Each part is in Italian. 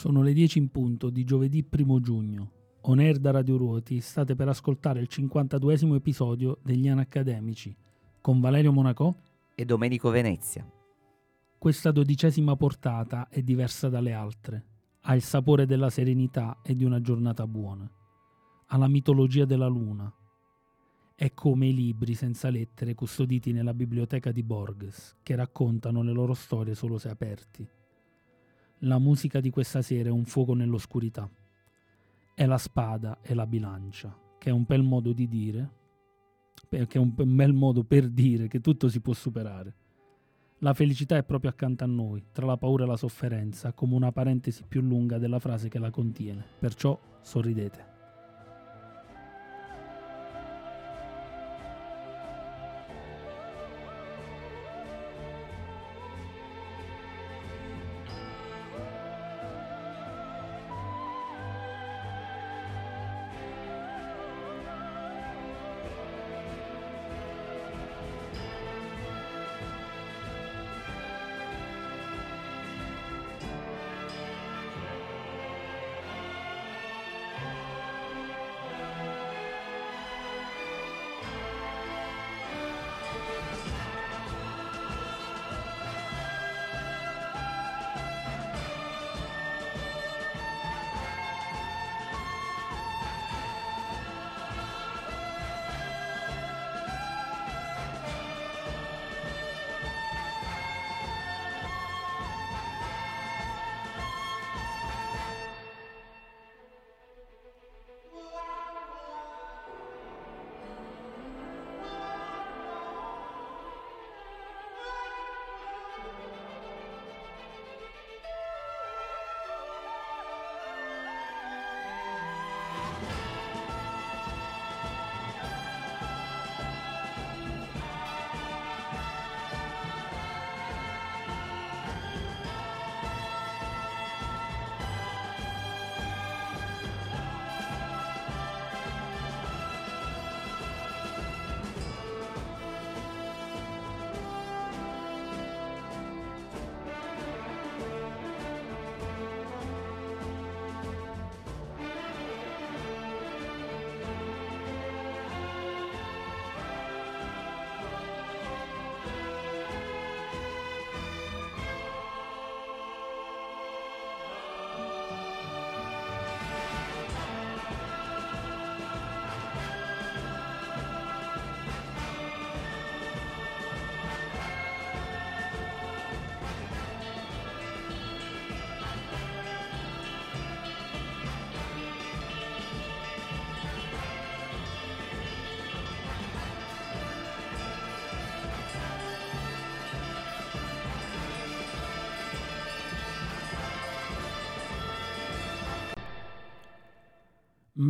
Sono le 10 in punto di giovedì 1 giugno. On air da Radio Ruoti state per ascoltare il 52 episodio degli Anacademici con Valerio Monaco e Domenico Venezia. Questa dodicesima portata è diversa dalle altre. Ha il sapore della serenità e di una giornata buona. Ha la mitologia della luna. È come i libri senza lettere custoditi nella biblioteca di Borges, che raccontano le loro storie solo se aperti. La musica di questa sera è un fuoco nell'oscurità. È la spada e la bilancia, che è un bel modo di dire, che è un bel modo per dire che tutto si può superare. La felicità è proprio accanto a noi, tra la paura e la sofferenza, come una parentesi più lunga della frase che la contiene. Perciò sorridete.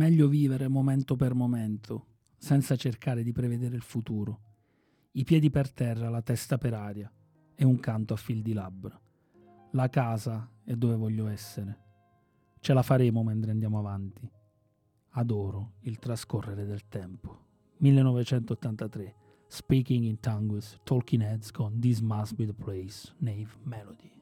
Meglio vivere momento per momento, senza cercare di prevedere il futuro. I piedi per terra, la testa per aria e un canto a fil di labbra. La casa è dove voglio essere. Ce la faremo mentre andiamo avanti. Adoro il trascorrere del tempo. 1983. Speaking in Tongues, Talking Heads con This Must Be the Place, Nave Melody.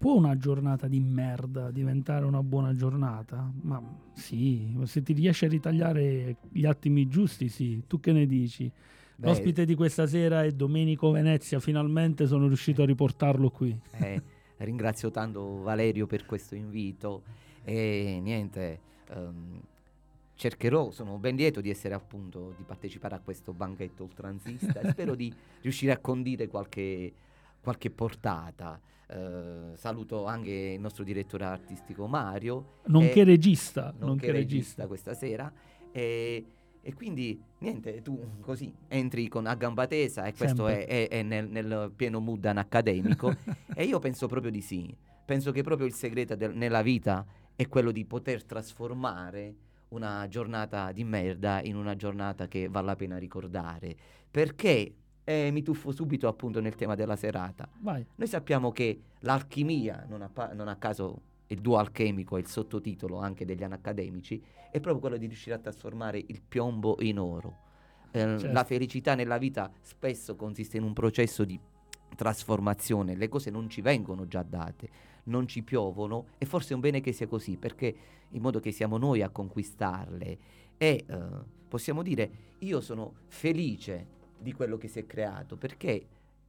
Può una giornata di merda diventare una buona giornata? Ma sì, se ti riesci a ritagliare gli attimi giusti, sì. Tu che ne dici? Beh, L'ospite di questa sera è Domenico Venezia, finalmente sono riuscito a riportarlo qui. Eh, ringrazio tanto Valerio per questo invito e niente, um, cercherò, sono ben lieto di essere appunto, di partecipare a questo banchetto oltranzista e spero di riuscire a condire qualche, qualche portata. Uh, saluto anche il nostro direttore artistico Mario. Nonché regista. Nonché, nonché regista, regista questa sera. E, e, quindi niente, tu così entri con a gamba tesa e questo è, è, è, nel, nel pieno mood accademico. e io penso proprio di sì. Penso che proprio il segreto del, nella vita è quello di poter trasformare una giornata di merda in una giornata che vale la pena ricordare. Perché eh, mi tuffo subito appunto nel tema della serata. Vai. Noi sappiamo che l'alchimia, non a, non a caso il duo alchemico è il sottotitolo anche degli anni accademici, è proprio quello di riuscire a trasformare il piombo in oro. Eh, certo. La felicità nella vita spesso consiste in un processo di trasformazione, le cose non ci vengono già date, non ci piovono e forse è un bene che sia così perché in modo che siamo noi a conquistarle e eh, possiamo dire io sono felice di quello che si è creato perché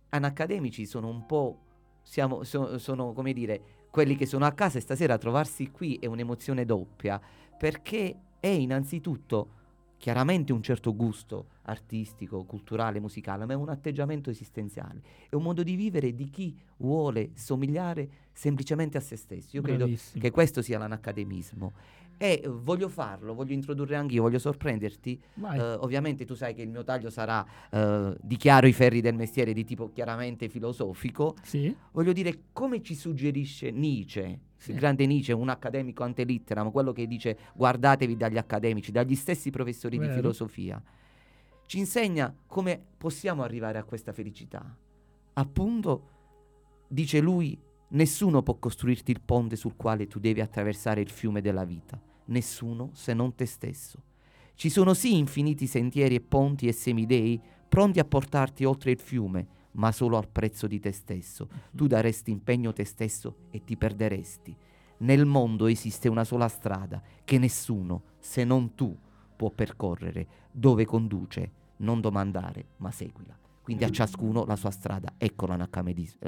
anacademici sono un po' siamo, so, sono come dire quelli che sono a casa e stasera trovarsi qui è un'emozione doppia perché è innanzitutto chiaramente un certo gusto artistico, culturale, musicale, ma è un atteggiamento esistenziale, è un modo di vivere di chi vuole somigliare semplicemente a se stesso. Io Bravissimo. credo che questo sia l'anacademismo e voglio farlo, voglio introdurre anche io, voglio sorprenderti. Uh, ovviamente tu sai che il mio taglio sarà uh, di chiaro i ferri del mestiere di tipo chiaramente filosofico. Sì. Voglio dire come ci suggerisce Nietzsche, sì. il grande Nietzsche, un accademico ante litteram, quello che dice guardatevi dagli accademici, dagli stessi professori Vero. di filosofia. Ci insegna come possiamo arrivare a questa felicità. Appunto, dice lui, nessuno può costruirti il ponte sul quale tu devi attraversare il fiume della vita nessuno se non te stesso. Ci sono sì infiniti sentieri e ponti e semidei pronti a portarti oltre il fiume, ma solo al prezzo di te stesso. Mhm. Tu daresti impegno te stesso e ti perderesti. Nel mondo esiste una sola strada che nessuno, se non tu, può percorrere. Dove conduce? Non domandare, ma seguila. Quindi a ciascuno la sua strada. Ecco l'anacademismo,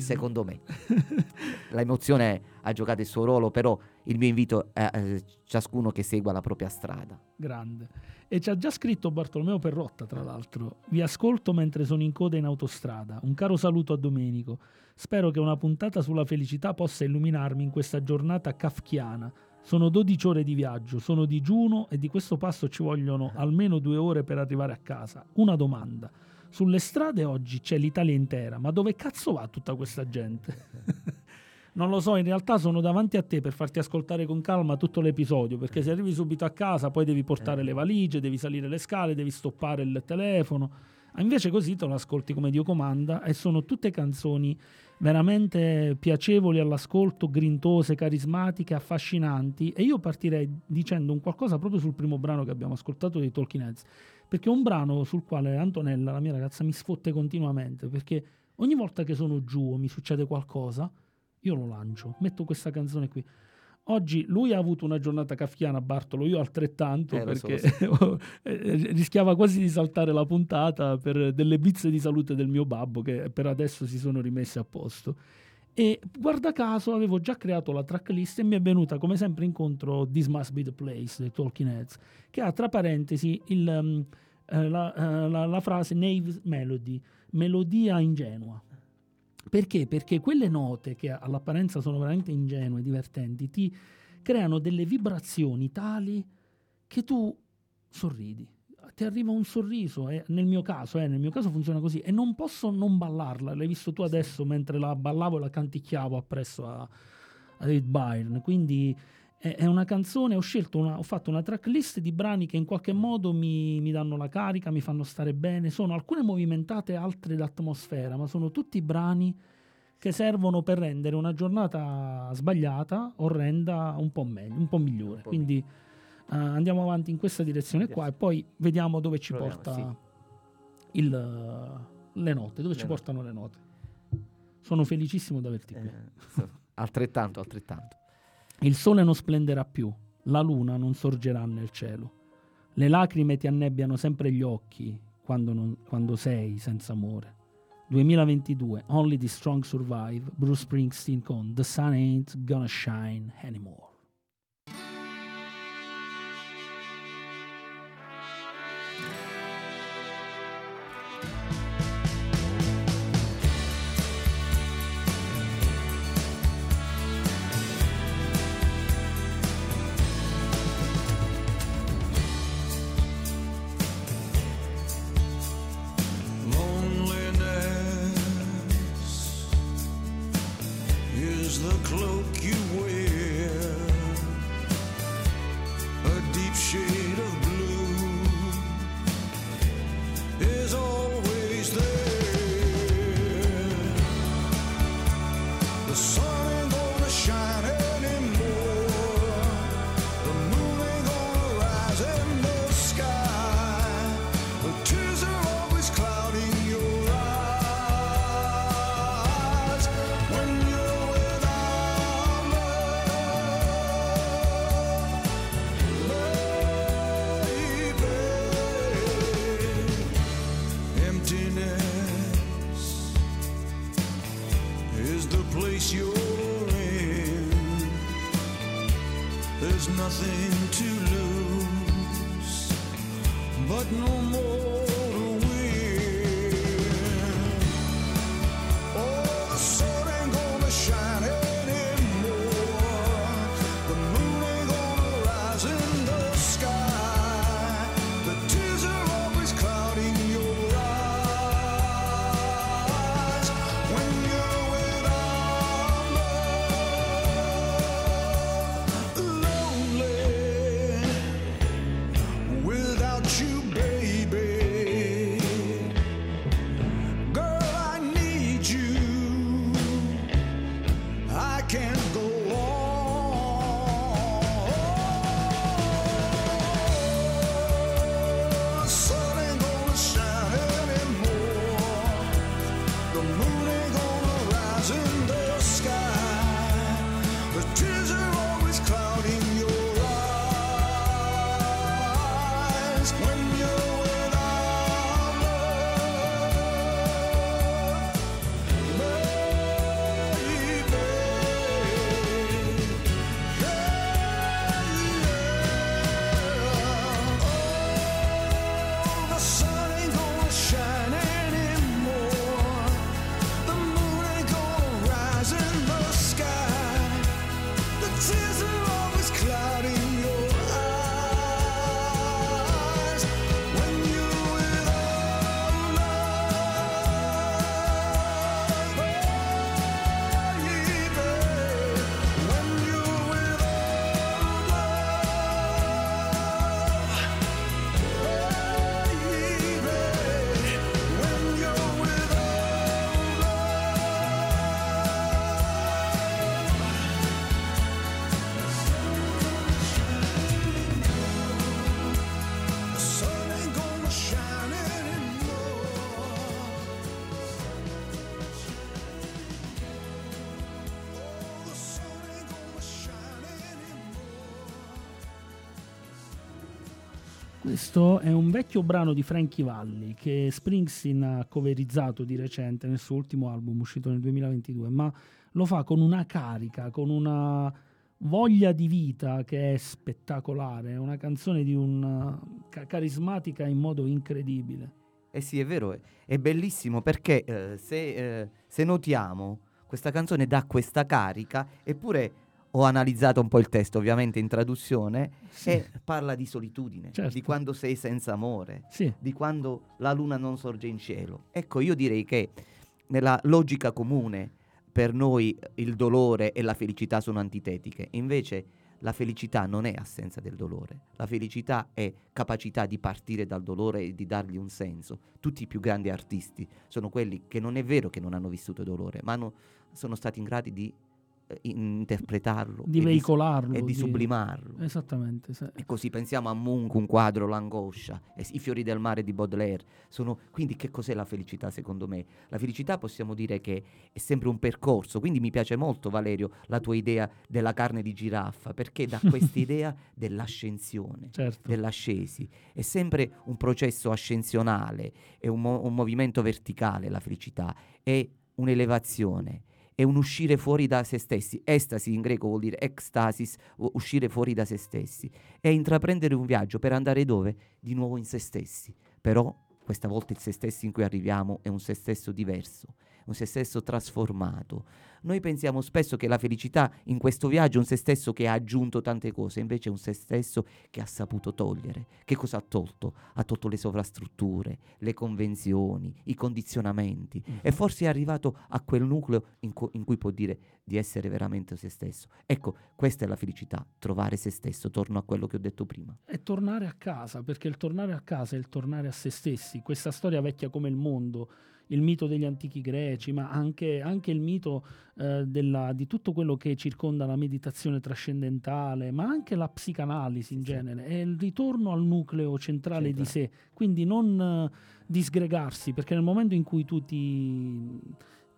secondo me. L'emozione ha giocato il suo ruolo, però il mio invito è a ciascuno che segua la propria strada. Grande. E ci ha già scritto Bartolomeo Perrotta, tra l'altro. Vi ascolto mentre sono in coda in autostrada. Un caro saluto a Domenico. Spero che una puntata sulla felicità possa illuminarmi in questa giornata kafkiana sono 12 ore di viaggio, sono digiuno e di questo passo ci vogliono almeno due ore per arrivare a casa. Una domanda. Sulle strade oggi c'è l'Italia intera, ma dove cazzo va tutta questa gente? non lo so, in realtà sono davanti a te per farti ascoltare con calma tutto l'episodio, perché se arrivi subito a casa poi devi portare le valigie, devi salire le scale, devi stoppare il telefono. Invece così te lo ascolti come Dio comanda e sono tutte canzoni veramente piacevoli all'ascolto, grintose, carismatiche, affascinanti e io partirei dicendo un qualcosa proprio sul primo brano che abbiamo ascoltato di Talking Heads, perché è un brano sul quale Antonella, la mia ragazza, mi sfotte continuamente, perché ogni volta che sono giù o mi succede qualcosa, io lo lancio, metto questa canzone qui. Oggi lui ha avuto una giornata kafkiana, Bartolo, io altrettanto, eh, perché so, so. Eh, rischiava quasi di saltare la puntata per delle bizze di salute del mio babbo che per adesso si sono rimesse a posto. E guarda caso avevo già creato la tracklist e mi è venuta come sempre incontro This Must Be The Place dei Talking Heads, che ha tra parentesi il, um, la, uh, la, la frase Nave Melody, melodia ingenua. Perché? Perché quelle note che all'apparenza sono veramente ingenue, divertenti, ti creano delle vibrazioni tali che tu sorridi. Ti arriva un sorriso, eh, nel mio caso, eh, nel mio caso funziona così, e non posso non ballarla. L'hai visto tu adesso mentre la ballavo e la canticchiavo appresso a, a David Byrne. Quindi è una canzone, ho scelto una, ho fatto una tracklist di brani che in qualche modo mi, mi, danno la carica, mi fanno stare bene. Sono alcune movimentate, altre d'atmosfera, ma sono tutti brani che servono per rendere una giornata sbagliata, orrenda, un po' meglio, un po' migliore. Quindi uh, andiamo avanti in questa direzione qua e poi vediamo dove ci porta il, le note, dove le ci note. portano le note. Sono felicissimo di averti qui. Eh, altrettanto, altrettanto. Il sole non splenderà più, la luna non sorgerà nel cielo. Le lacrime ti annebbiano sempre gli occhi quando, non, quando sei senza amore. 2022, Only the Strong Survive, Bruce Springsteen con The Sun Ain't Gonna Shine Anymore. Questo è un vecchio brano di Frankie Valli che Springsteen ha coverizzato di recente nel suo ultimo album uscito nel 2022, ma lo fa con una carica, con una voglia di vita che è spettacolare, è una canzone di un, ca- carismatica in modo incredibile. Eh sì, è vero, è, è bellissimo perché eh, se, eh, se notiamo questa canzone dà questa carica, eppure ho analizzato un po' il testo, ovviamente in traduzione, sì. e parla di solitudine, certo. di quando sei senza amore, sì. di quando la luna non sorge in cielo. Ecco, io direi che nella logica comune per noi il dolore e la felicità sono antitetiche, invece la felicità non è assenza del dolore, la felicità è capacità di partire dal dolore e di dargli un senso. Tutti i più grandi artisti sono quelli che non è vero che non hanno vissuto dolore, ma hanno, sono stati in grado di interpretarlo di veicolarlo e di, di sublimarlo. Esattamente. Sì. E così pensiamo a Munch, un quadro, l'angoscia, i fiori del mare di Baudelaire. Sono, quindi che cos'è la felicità secondo me? La felicità possiamo dire che è sempre un percorso, quindi mi piace molto Valerio la tua idea della carne di giraffa, perché da questa idea dell'ascensione, certo. dell'ascesi, è sempre un processo ascensionale, è un, mo- un movimento verticale la felicità, è un'elevazione è un uscire fuori da se stessi. Estasi in greco vuol dire ecstasis, uscire fuori da se stessi. È intraprendere un viaggio per andare dove? Di nuovo in se stessi. Però questa volta il se stessi in cui arriviamo è un se stesso diverso, un se stesso trasformato. Noi pensiamo spesso che la felicità in questo viaggio è un se stesso che ha aggiunto tante cose, invece è un se stesso che ha saputo togliere. Che cosa ha tolto? Ha tolto le sovrastrutture, le convenzioni, i condizionamenti mm. e forse è arrivato a quel nucleo in, cu- in cui può dire di essere veramente se stesso. Ecco, questa è la felicità, trovare se stesso, torno a quello che ho detto prima. E tornare a casa, perché il tornare a casa è il tornare a se stessi, questa storia vecchia come il mondo il mito degli antichi greci, ma anche, anche il mito eh, della, di tutto quello che circonda la meditazione trascendentale, ma anche la psicanalisi in genere, è il ritorno al nucleo centrale di sé, quindi non eh, disgregarsi, perché nel momento in cui tu ti,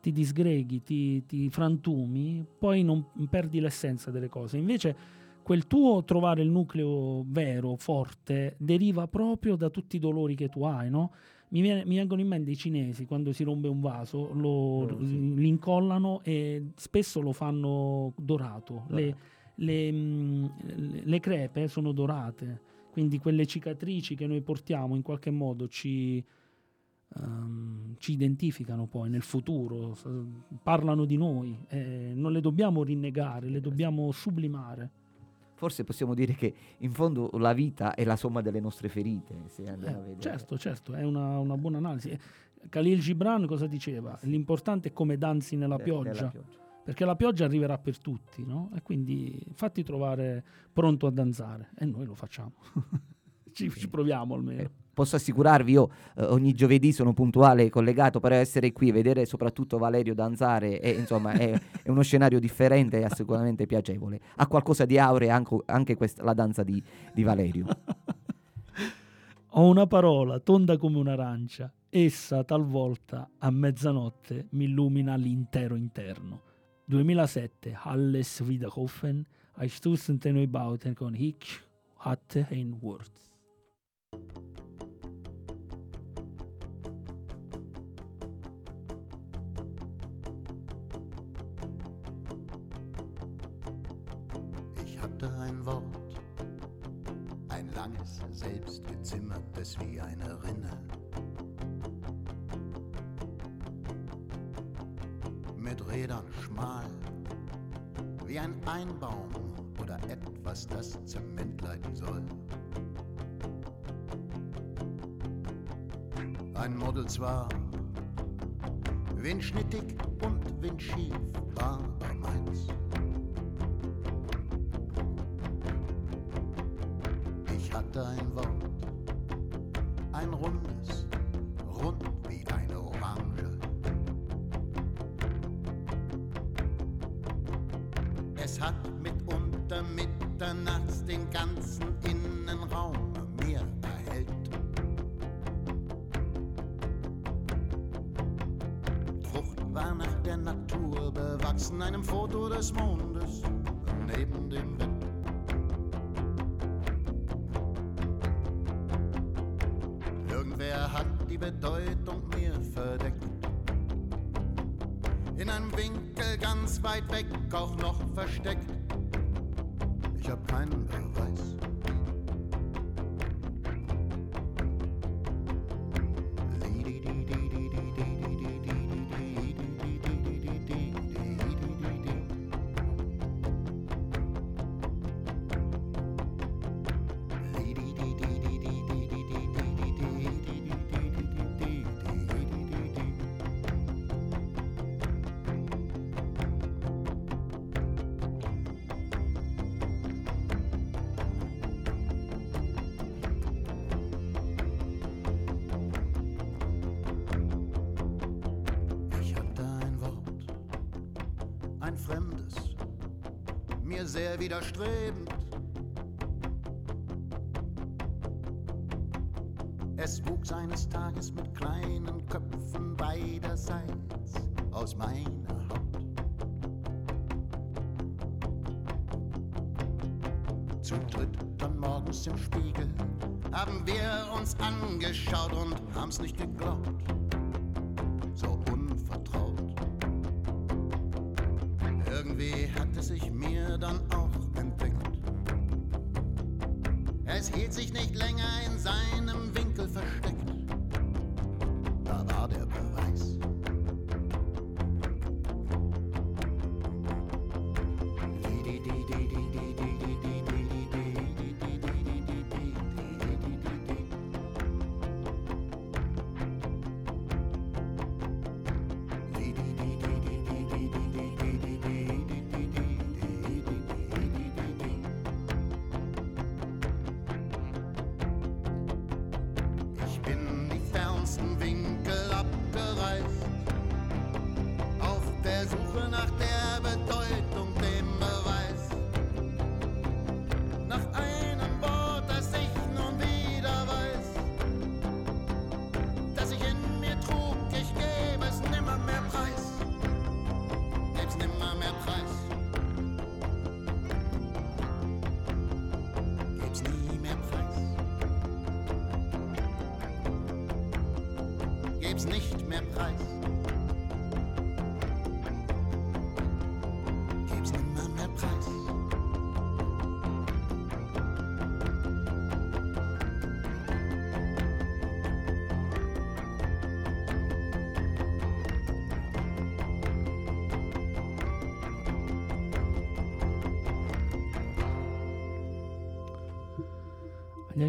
ti disgreghi, ti, ti frantumi, poi non perdi l'essenza delle cose. Invece quel tuo trovare il nucleo vero, forte, deriva proprio da tutti i dolori che tu hai, no? Mi, viene, mi, vengono in mente i cinesi quando si rompe un vaso, lo oh, sì. l'incollano e spesso lo fanno dorato. Le, le, mh, le, crepe sono dorate, quindi quelle cicatrici che noi portiamo in qualche modo ci, um, ci identificano poi nel futuro, parlano di noi, eh, non le dobbiamo rinnegare, le dobbiamo sublimare forse possiamo dire che in fondo la vita è la somma delle nostre ferite. Eh, certo, certo, è una, una, buona analisi. Khalil Gibran cosa diceva? L'importante è come danzi nella eh, pioggia, pioggia, perché la pioggia arriverà per tutti, no? E quindi fatti trovare pronto a danzare e noi lo facciamo. ci, ci, proviamo almeno. Eh, posso assicurarvi, io eh, ogni giovedì sono puntuale e collegato per essere qui, vedere soprattutto Valerio danzare, e, insomma è, è, uno scenario differente e sicuramente piacevole. Ha qualcosa di aureo anche, anche questa, la danza di, di Valerio. Ho una parola tonda come un'arancia, essa talvolta a mezzanotte mi illumina l'intero interno. 2007, Halles Wiederhofen, Ein Stutzen Neubauten con Hitch hatte ein Wort. Ein langes, selbstgezimmertes wie eine Rinne. Mit Rädern schmal, wie ein Einbaum oder etwas, das Zement leiten soll. Ein Model zwar, windschnittig und windschief, aber meins. Hatte ein Wort, ein rundes, rund wie eine Orange. Es hat mitunter mitternachts den ganzen Innenraum mir erhellt. Frucht war nach der Natur bewachsen, einem Foto des Mondes Gepäck auch noch versteckt. Widerstrebend. Es wuchs eines Tages mit kleinen Köpfen beiderseits aus meiner Haut. Zu dritt dann morgens im Spiegel haben wir uns angeschaut und haben's nicht geglaubt.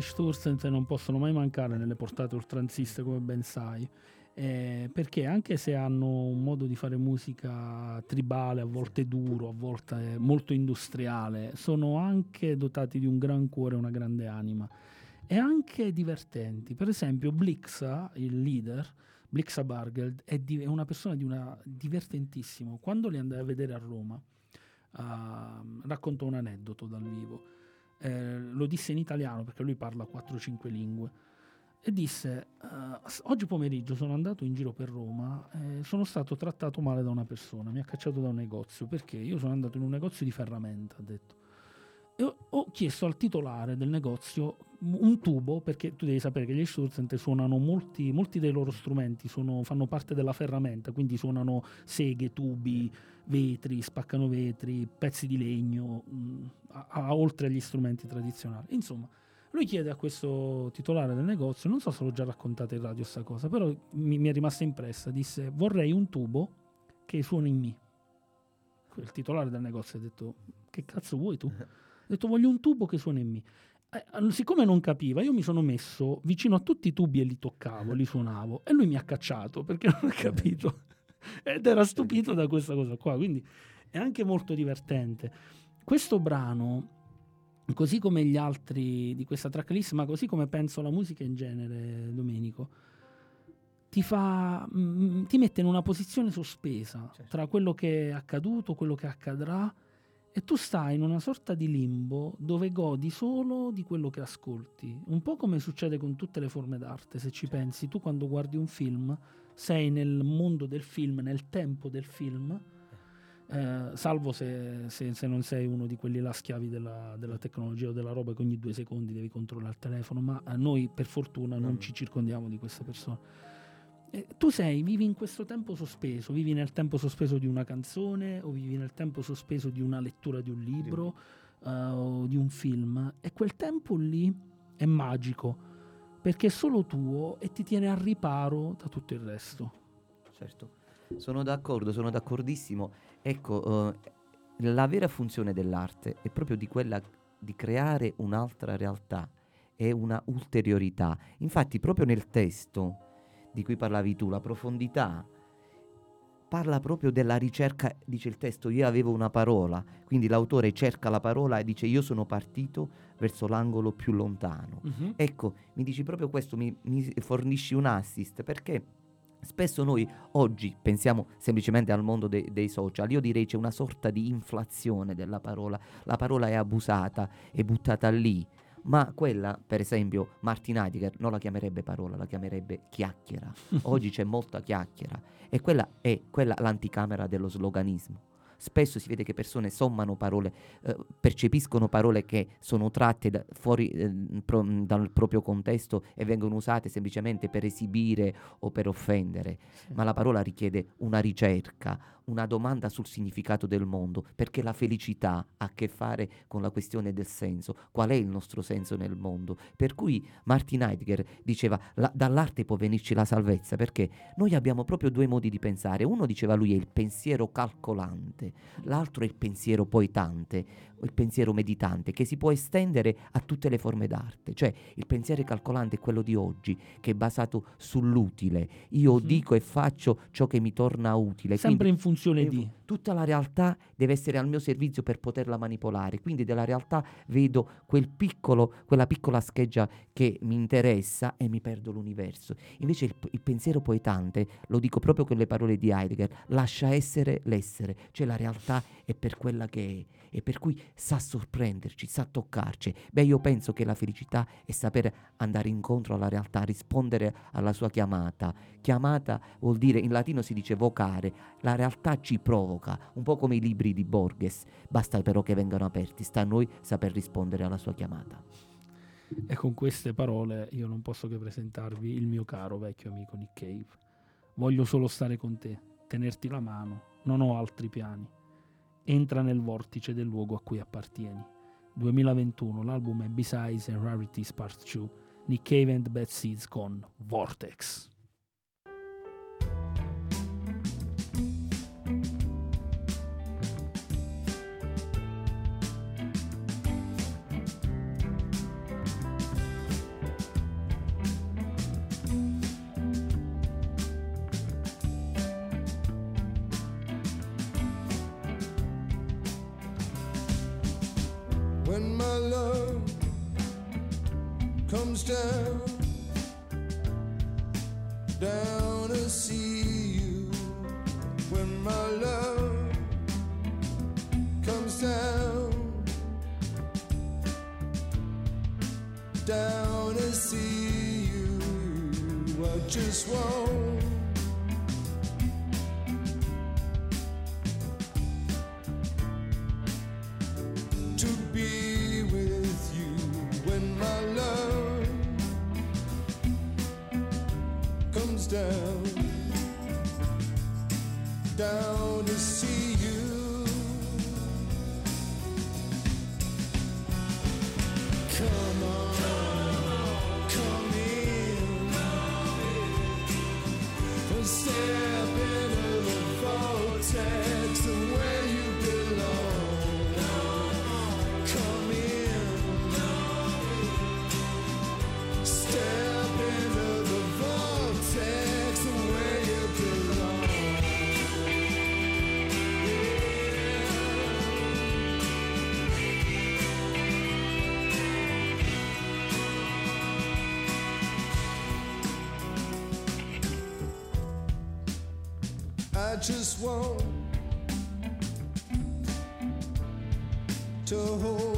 Einstürzend non possono mai mancare nelle portate oltranziste, come ben sai, eh, perché anche se hanno un modo di fare musica tribale, a volte duro, a volte molto industriale, sono anche dotati di un gran cuore e una grande anima e anche divertenti. Per esempio, Blixa, il leader, Blixa Bargeld, è, di- è una persona di una divertentissimo. Quando li andai a vedere a Roma, ah, racconto un aneddoto dal vivo. Eh, lo disse in italiano perché lui parla 4-5 lingue e disse "Eh, s- oggi pomeriggio sono andato in giro per Roma e sono stato trattato male da una persona mi ha cacciato da un negozio. Perché? Io sono andato in un negozio di ferramenta ha detto ho, chiesto al titolare del negozio un tubo perché tu devi sapere che gli Sturzent suonano molti, molti dei loro strumenti sono- fanno parte della ferramenta quindi suonano seghe, tubi vetri, spaccano vetri, pezzi di legno, mh, a- a- oltre agli strumenti tradizionali. Insomma, lui chiede a questo titolare del negozio, non so se l'ho già raccontata in radio sta cosa, però mi, mi è rimasta impressa, disse vorrei un tubo che suoni in Mi. Il titolare del negozio ha detto che cazzo vuoi tu? Detto voglio un tubo che suoni in Mi. Eh, siccome non capiva, io mi sono messo vicino a tutti i tubi e li toccavo, li suonavo e lui mi ha cacciato perché non ha capito ed era stupito da questa cosa qua, quindi è anche molto divertente. Questo brano, così come gli altri di questa tracklist, ma così come penso la musica in genere, Domenico, ti, fa, mm, ti mette in una posizione sospesa Certo. tra quello che è accaduto, quello che accadrà, e tu stai in una sorta di limbo dove godi solo di quello che ascolti. Un po' come succede con tutte le forme d'arte, se ci pensi, tu quando guardi un film sei nel mondo del film, nel tempo del film, eh, salvo se, se- se non sei uno di quelli là schiavi della, della tecnologia o della roba che ogni due secondi devi controllare il telefono, ma eh, noi per fortuna non Mm. ci circondiamo di queste persone. Eh, tu sei, vivi in questo tempo sospeso, vivi nel tempo sospeso di una canzone o vivi nel tempo sospeso di una lettura di un libro eh, o di un film e quel tempo lì è magico perché è solo tuo e ti tiene al riparo da tutto il resto. Certo, sono d'accordo, sono d'accordissimo. Ecco, eh, la vera funzione dell'arte è proprio di quella di creare un'altra realtà e una ulteriorità. Infatti, proprio nel testo di cui parlavi tu, la profondità parla proprio della ricerca, dice il testo, io avevo una parola, quindi l'autore cerca la parola e dice io sono partito verso l'angolo più lontano. Ecco, mi dici proprio questo, mi, mi fornisci un assist perché Spesso noi oggi pensiamo semplicemente al mondo de- dei social, io direi c'è una sorta di inflazione della parola, la parola è abusata, è buttata lì, ma quella, per esempio, Martin Heidegger non la chiamerebbe parola, la chiamerebbe chiacchiera. Oggi c'è molta chiacchiera e quella è quella l'anticamera dello sloganismo. Spesso si vede che persone sommano parole, eh, percepiscono parole che sono tratte da, fuori eh, pro, dal proprio contesto e vengono usate semplicemente per esibire o per offendere. Sì. Ma la parola richiede una ricerca, una domanda sul significato del mondo, perché la felicità ha a che fare con la questione del senso, qual è il nostro senso nel mondo. Per cui Martin Heidegger diceva la, dall'arte può venirci la salvezza, perché noi abbiamo proprio due modi di pensare. Uno diceva lui è il pensiero calcolante, l'altro è il pensiero poetante, il pensiero meditante, che si può estendere a tutte le forme d'arte. Cioè il pensiero calcolante è quello di oggi, che è basato sull'utile. Io mm. dico e faccio ciò che mi torna utile. Sempre Quindi, in funzione di... Tutta la realtà deve essere al mio servizio per poterla manipolare. Quindi della realtà vedo quel piccolo, quella piccola scheggia che mi interessa e mi perdo l'universo. Invece il, il pensiero poetante, lo dico proprio con le parole di Heidegger, lascia essere l'essere, cioè la realtà è per quella che è e per cui sa sorprenderci, sa toccarci. Beh, io penso che la felicità è sapere andare incontro alla realtà, rispondere alla sua chiamata. Chiamata vuol dire, in latino si dice vocare, la realtà ci provoca, un po' come i libri di Borges, basta però che vengano aperti, sta a noi saper rispondere alla sua chiamata. E con queste parole io non posso che presentarvi il mio caro vecchio amico Nick Cave. Voglio solo stare con te, tenerti la mano, non ho altri piani entra nel vortice del luogo a cui appartieni. 2021, l'album è B-Sides and Rarities Part 2, Nick Cave and Bad Seeds con Vortex. when my love comes down, down a sea. Just want to hold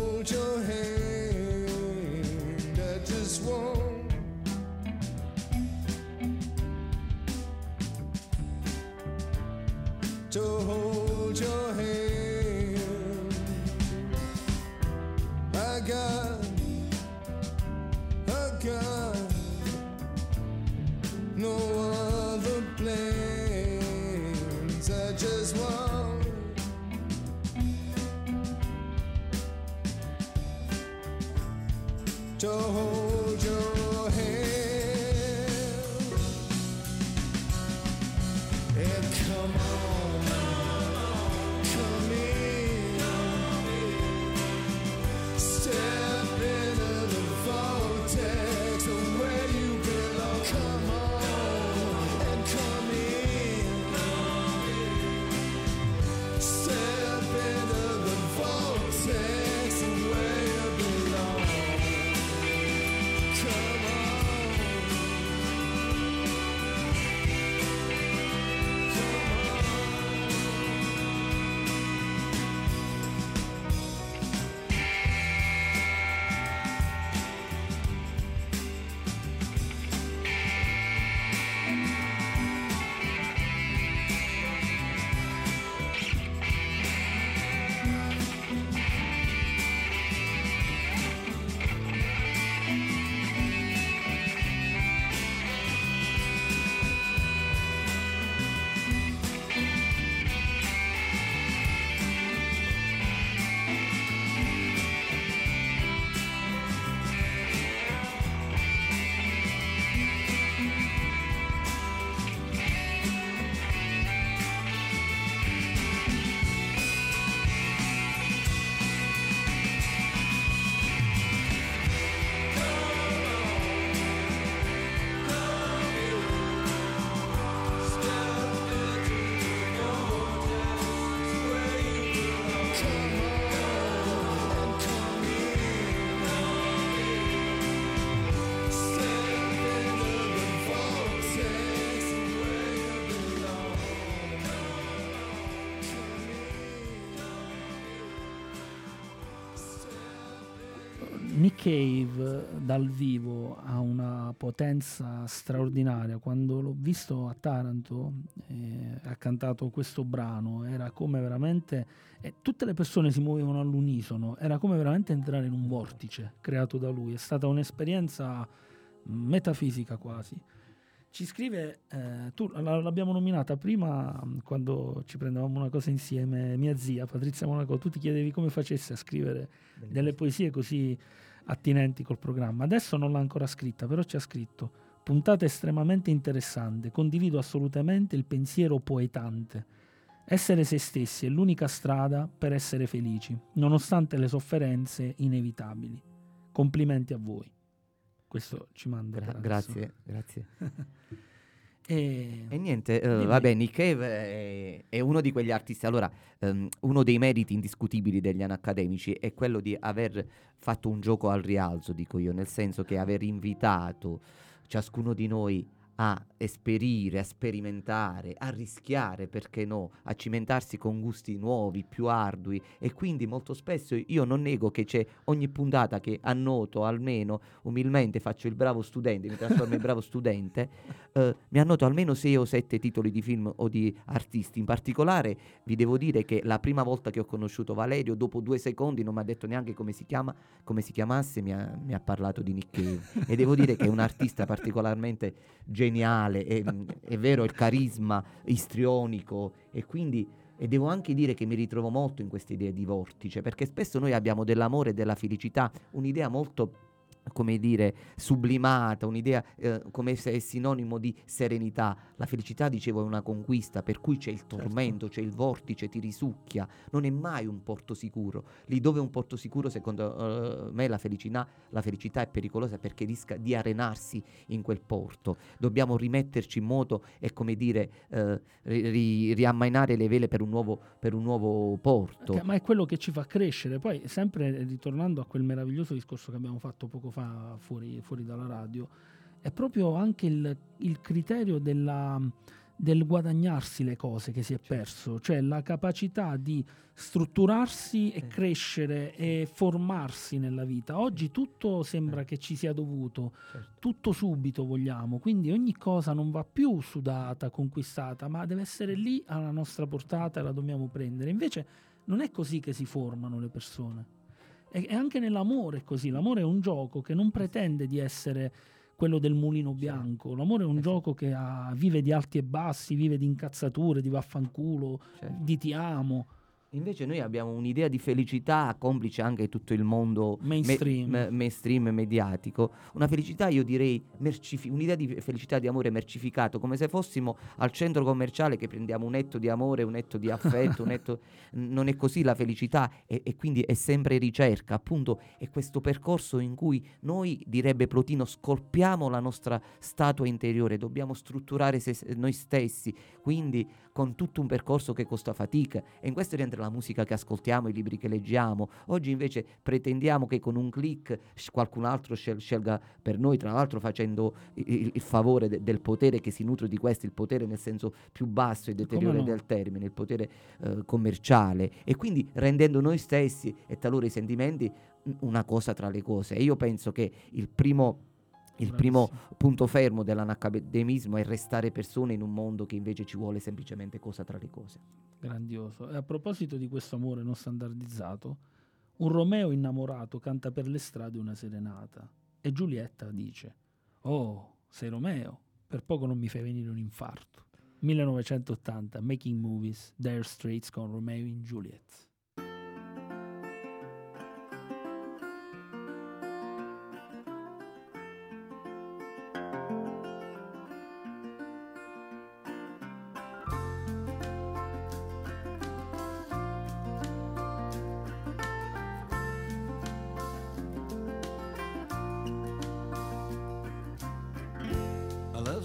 Cave dal vivo ha una potenza straordinaria. Quando l'ho visto a Taranto e ha cantato questo brano, era come veramente. Eh, tutte le persone si muovevano all'unisono, era come veramente entrare in un vortice creato da lui. È stata un'esperienza metafisica quasi. Ci scrive, eh, tu l'abbiamo nominata prima quando ci prendevamo una cosa insieme, mia zia Patrizia Monaco, tu ti chiedevi come facesse a scrivere Benissimo. delle poesie così attinenti col programma. Adesso non l'ha ancora scritta, però ci ha scritto, puntata estremamente interessante, condivido assolutamente il pensiero poetante. Essere se stessi è l'unica strada per essere felici, nonostante le sofferenze inevitabili. Complimenti a voi. Questo ci manda. Gra- grazie, grazie. e... e... niente, uh, vabbè, Nick Cave è, è, uno di quegli artisti. Allora, um, uno dei meriti indiscutibili degli anni accademici è quello di aver fatto un gioco al rialzo, dico io, nel senso che aver invitato ciascuno di noi a esperire, a sperimentare, a rischiare, perché no, a cimentarsi con gusti nuovi, più ardui e quindi molto spesso io non nego che c'è ogni puntata che annoto almeno umilmente faccio il bravo studente, mi trasformo in bravo studente, eh, mi annoto almeno sei o sette titoli di film o di artisti. In particolare vi devo dire che la prima volta che ho conosciuto Valerio, dopo due secondi non mi ha detto neanche come si chiama, come si chiamasse, mi ha, mi ha parlato di Nick Cave e devo dire che è un artista particolarmente geniale, è, è vero il carisma istrionico e quindi e devo anche dire che mi ritrovo molto in queste idee di vortice, perché spesso noi abbiamo dell'amore e della felicità, un'idea molto come dire, sublimata, un'idea eh, come se è sinonimo di serenità. La felicità, dicevo, è una conquista, per cui c'è il certo. tormento, c'è il vortice, ti risucchia. Non è mai un porto sicuro. Lì dove è un porto sicuro, secondo uh, me, la felicità, la felicità, è pericolosa perché rischia di arenarsi in quel porto. Dobbiamo rimetterci in moto e, come dire, uh, ri- riammainare le vele per un nuovo, per un nuovo porto. Okay, ma è quello che ci fa crescere. Poi, sempre ritornando a quel meraviglioso discorso che abbiamo fatto poco fa fuori, fuori dalla radio, è proprio anche il, il criterio della, del guadagnarsi le cose che si è certo. perso, cioè la capacità di strutturarsi e crescere e formarsi nella vita. Oggi tutto sembra eh. che ci sia dovuto, certo. tutto subito vogliamo, quindi ogni cosa non va più sudata, conquistata, ma deve essere lì alla nostra portata e la dobbiamo prendere. Invece non è così che si formano le persone. E, anche nell'amore è così. L'amore è un gioco che non pretende di essere quello del mulino bianco. L'amore è un gioco che ha, vive di alti e bassi, vive di incazzature, di vaffanculo, certo. di ti amo. Invece noi abbiamo un'idea di felicità complice anche tutto il mondo mainstream, me- mainstream mediatico, una felicità io direi mercifi- un'idea di felicità di amore mercificato, come se fossimo al centro commerciale che prendiamo un etto di amore, un etto di affetto, un etto... non è così la felicità e, e quindi è sempre ricerca, appunto è questo percorso in cui noi, direbbe Plotino, scolpiamo la nostra statua interiore, dobbiamo strutturare se- noi stessi, quindi con tutto un percorso che costa fatica e in questo rientra la musica che ascoltiamo, i libri che leggiamo. Oggi invece pretendiamo che con un clic qualcun altro scel- scelga per noi, tra l'altro facendo il, il favore de- del potere che si nutre di questo, il potere nel senso più basso e deteriore no? del termine, il potere eh, commerciale e quindi rendendo noi stessi e talora i sentimenti una cosa tra le cose. E io penso che il primo il Bravissimo. primo punto fermo dell'anacademismo è restare persone in un mondo che invece ci vuole semplicemente cosa tra le cose. Grandioso. E a proposito di questo amore non standardizzato, un Romeo innamorato canta per le strade una serenata e Giulietta dice: Oh, sei Romeo, per poco non mi fai venire un infarto. 1980, Making Movies, Dire Straits con Romeo in Juliet.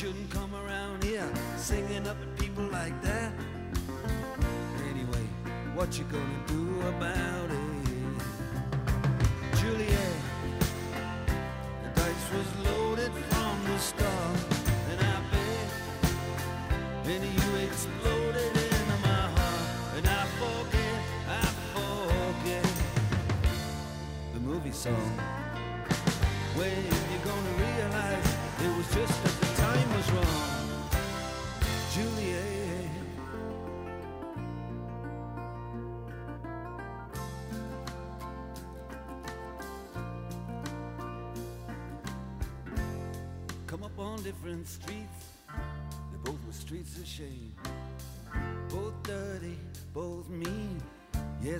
shouldn't come around here singing up at people like that. Anyway, what you gonna do about it?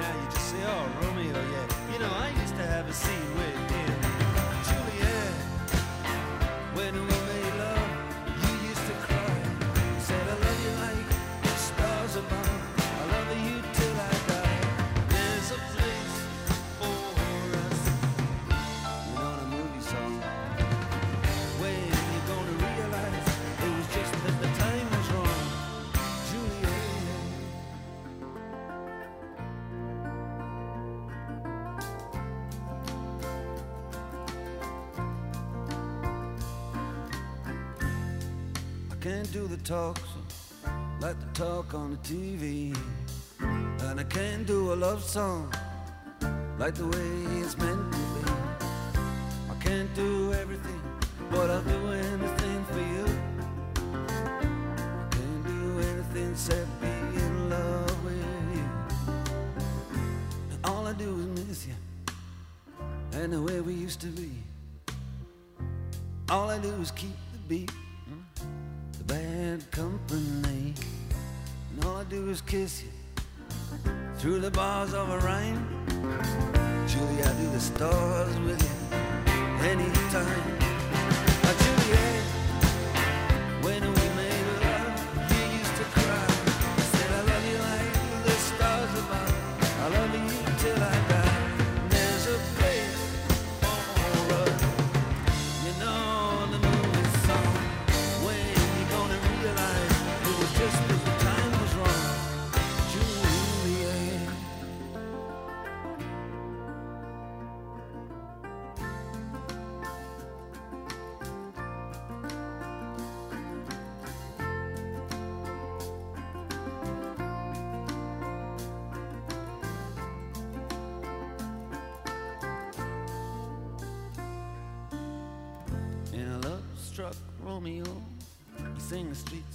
Now you just say, oh, Romeo, yeah. You know, I used to have a scene with him. Talk so like the talk on the TV, and I can't do a love song like the way it's meant to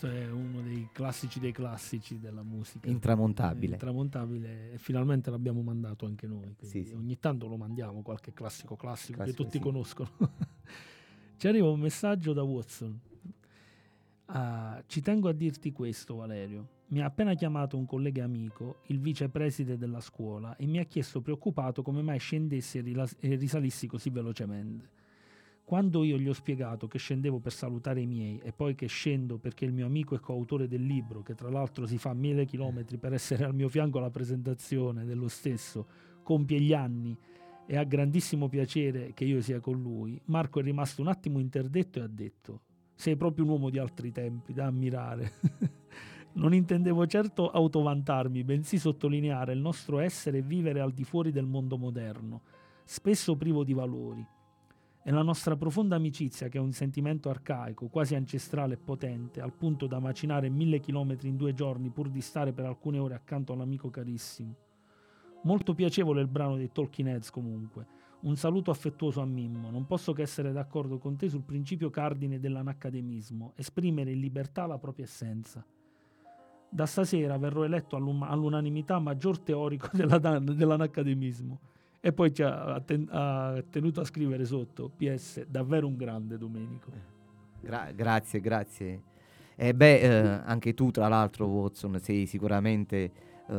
questo è uno dei classici dei classici della musica. Intramontabile. Intramontabile e finalmente l'abbiamo mandato anche noi. Sì, sì. Ogni tanto lo mandiamo, qualche classico classico, Classico, che tutti sì. conoscono. Ci arriva un messaggio da Watson. Ah, ci tengo a dirti questo, Valerio. Mi ha appena chiamato un collega amico, il vicepreside della scuola, e mi ha chiesto preoccupato come mai scendessi e rilas- e risalissi così velocemente. Quando io gli ho spiegato che scendevo per salutare i miei e poi che scendo perché il mio amico è coautore del libro, che tra l'altro si fa mille chilometri per essere al mio fianco alla presentazione dello stesso, compie gli anni e ha grandissimo piacere che io sia con lui, Marco è rimasto un attimo interdetto e ha detto: Sei proprio un uomo di altri tempi, da ammirare. non intendevo certo autovantarmi, bensì sottolineare il nostro essere e vivere al di fuori del mondo moderno, spesso privo di valori. È la nostra profonda amicizia che è un sentimento arcaico, quasi ancestrale e potente, al punto da macinare mille chilometri in due giorni pur di stare per alcune ore accanto all'amico carissimo. Molto piacevole il brano dei Talking Heads comunque. Un saluto affettuoso a Mimmo. Non posso che essere d'accordo con te sul principio cardine dell'anaccademismo, esprimere in libertà la propria essenza. Da stasera verrò eletto all'unanimità maggior teorico della dan- dell'anaccademismo. E poi ci ha, ten- ha tenuto a scrivere sotto, PS, davvero un grande Domenico. Gra- grazie, grazie. E beh, eh, anche tu, tra l'altro, Watson, sei sicuramente eh,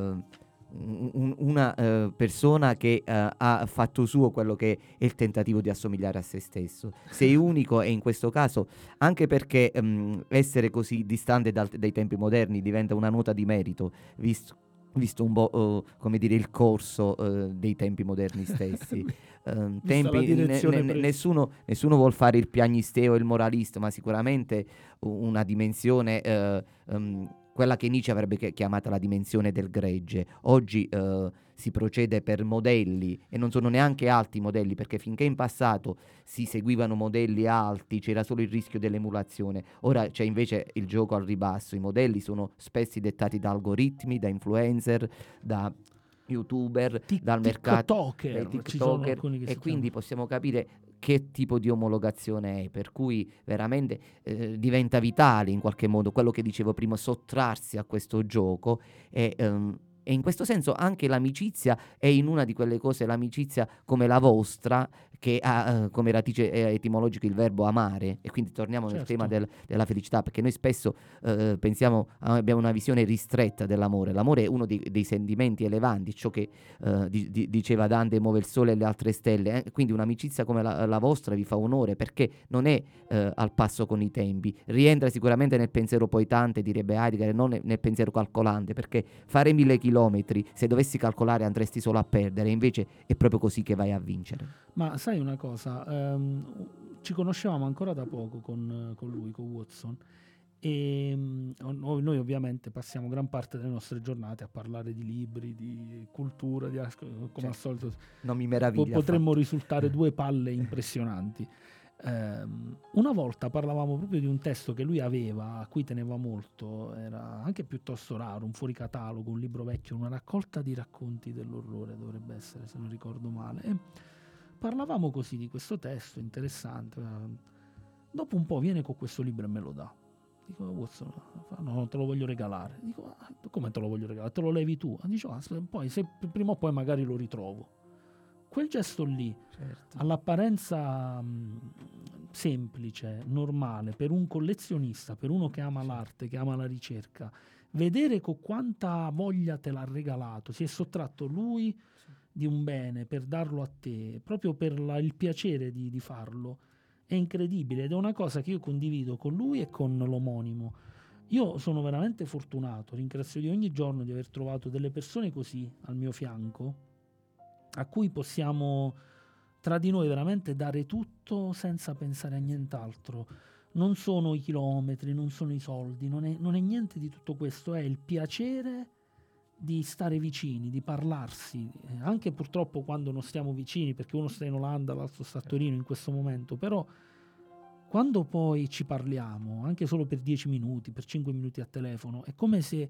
un- un- una eh, persona che eh, ha fatto suo quello che è il tentativo di assomigliare a se stesso. Sei unico e in questo caso, anche perché ehm, essere così distante dal- dai tempi moderni diventa una nota di merito, visto, visto un po' eh, come dire il corso eh, dei tempi moderni stessi. Vista tempi, ne- ne- nessuno, nessuno vuol fare il piagnisteo e il moralista, ma sicuramente una dimensione, eh, ehm, quella che Nietzsche avrebbe chi- chiamata la dimensione del gregge. Oggi eh, si procede per modelli e non sono neanche alti i modelli, perché finché in passato si seguivano modelli alti c'era solo il rischio dell'emulazione, ora c'è invece il gioco al ribasso, i modelli sono spesso dettati da algoritmi, da influencer, da youtuber, Tic- dal mercato TikToker, sono TikToker. e quindi possiamo capire che tipo di omologazione è, per cui veramente eh, diventa vitale in qualche modo quello che dicevo prima, sottrarsi a questo gioco e, ehm, e in questo senso anche l'amicizia è in una di quelle cose, l'amicizia come la vostra, che ha eh, come radice eh, etimologica il verbo amare, e quindi torniamo nel Certo. tema del- della felicità, perché noi spesso eh, pensiamo, ah, abbiamo una visione ristretta dell'amore, l'amore è uno dei, dei sentimenti elevanti, ciò che eh, di- di- diceva Dante muove il sole e le altre stelle, quindi un'amicizia come la, la vostra vi fa onore perché non è al passo con i tempi, rientra sicuramente nel pensiero poetante, direbbe Heidegger, e non nel, nel pensiero calcolante, perché fare mille chilometri, se dovessi calcolare andresti solo a perdere, invece è proprio così che vai a vincere. Ma sai una cosa, ehm, ci conoscevamo ancora da poco con, con lui, con Watson, e mm, noi, noi ovviamente passiamo gran parte delle nostre giornate a parlare di libri, di cultura, di come al Certo. solito Non mi meraviglia. potremmo risultare due palle impressionanti. Ehm, una volta parlavamo proprio di un testo che lui aveva, a cui teneva molto, era anche piuttosto raro, un fuori catalogo, un libro vecchio, una raccolta di racconti dell'orrore dovrebbe essere, se non ricordo male. E parlavamo così di questo testo interessante. eh. Dopo un po' viene con questo libro e me lo dà. Dico, Watson, fa, no, non te lo voglio regalare. Dico, "Ah, come te lo voglio regalare? Te lo levi tu? Dice, "Ah, poi se prima o poi magari lo ritrovo. Quel gesto lì, Certo. all'apparenza mh, semplice, normale, per un collezionista, per uno che ama l'arte, che ama la ricerca, vedere con quanta voglia te l'ha regalato, si è sottratto lui di un bene per darlo a te, proprio per la- il piacere di, di farlo, è incredibile ed è una cosa che io condivido con lui e con l'omonimo. Io sono veramente fortunato, ringrazio di ogni giorno di aver trovato delle persone così al mio fianco, a cui possiamo tra di noi veramente dare tutto senza pensare a nient'altro. Non sono i chilometri, non sono i soldi, non è, non è niente di tutto questo, è il piacere di stare vicini, di parlarsi, eh, anche purtroppo quando non stiamo vicini, perché uno sta in Olanda, l'altro sta a Torino in questo momento, però quando poi ci parliamo, anche solo per 10 minuti, per 5 minuti a telefono, è come se,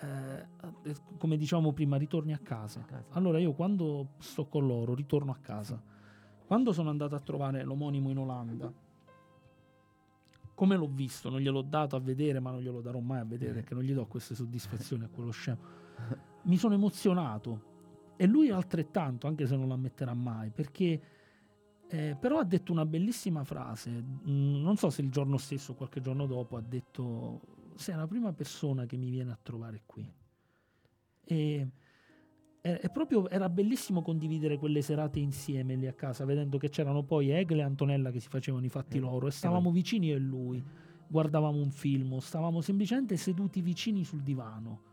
eh, come dicevamo prima, ritorni a casa. A casa. Allora io quando sto con loro ritorno a casa. Quando sono andato a trovare l'omonimo in Olanda, come l'ho visto, non gliel'ho dato a vedere, ma non glielo darò mai a vedere perché non gli do queste soddisfazioni a quello scemo. Mi sono emozionato e lui altrettanto, anche se non lo ammetterà mai, perché eh, però ha detto una bellissima frase, mm, non so se il giorno stesso o qualche giorno dopo, ha detto sei la prima persona che mi viene a trovare qui. E è, proprio, era bellissimo condividere quelle serate insieme lì a casa, vedendo che c'erano poi Egle e Antonella che si facevano i fatti mm. loro e stavamo vicini io e lui, guardavamo un film, stavamo semplicemente seduti vicini sul divano.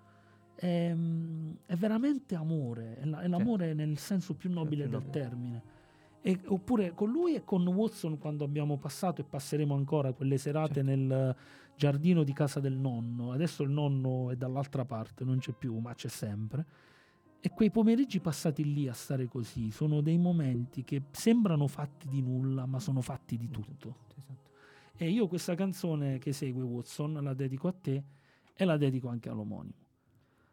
È, ehm, è veramente amore, è, la, è l'amore nel senso più nobile più del termine. E, oppure con lui e con Watson quando abbiamo passato e passeremo ancora quelle serate certo. nel giardino di casa del nonno. Adesso il nonno è dall'altra parte, non c'è più, ma c'è sempre e quei pomeriggi passati lì a stare così sono dei momenti che sembrano fatti di nulla, ma sono fatti di tutto. Esatto. E io questa canzone che segue Watson la dedico a te e la dedico anche all'omonimo.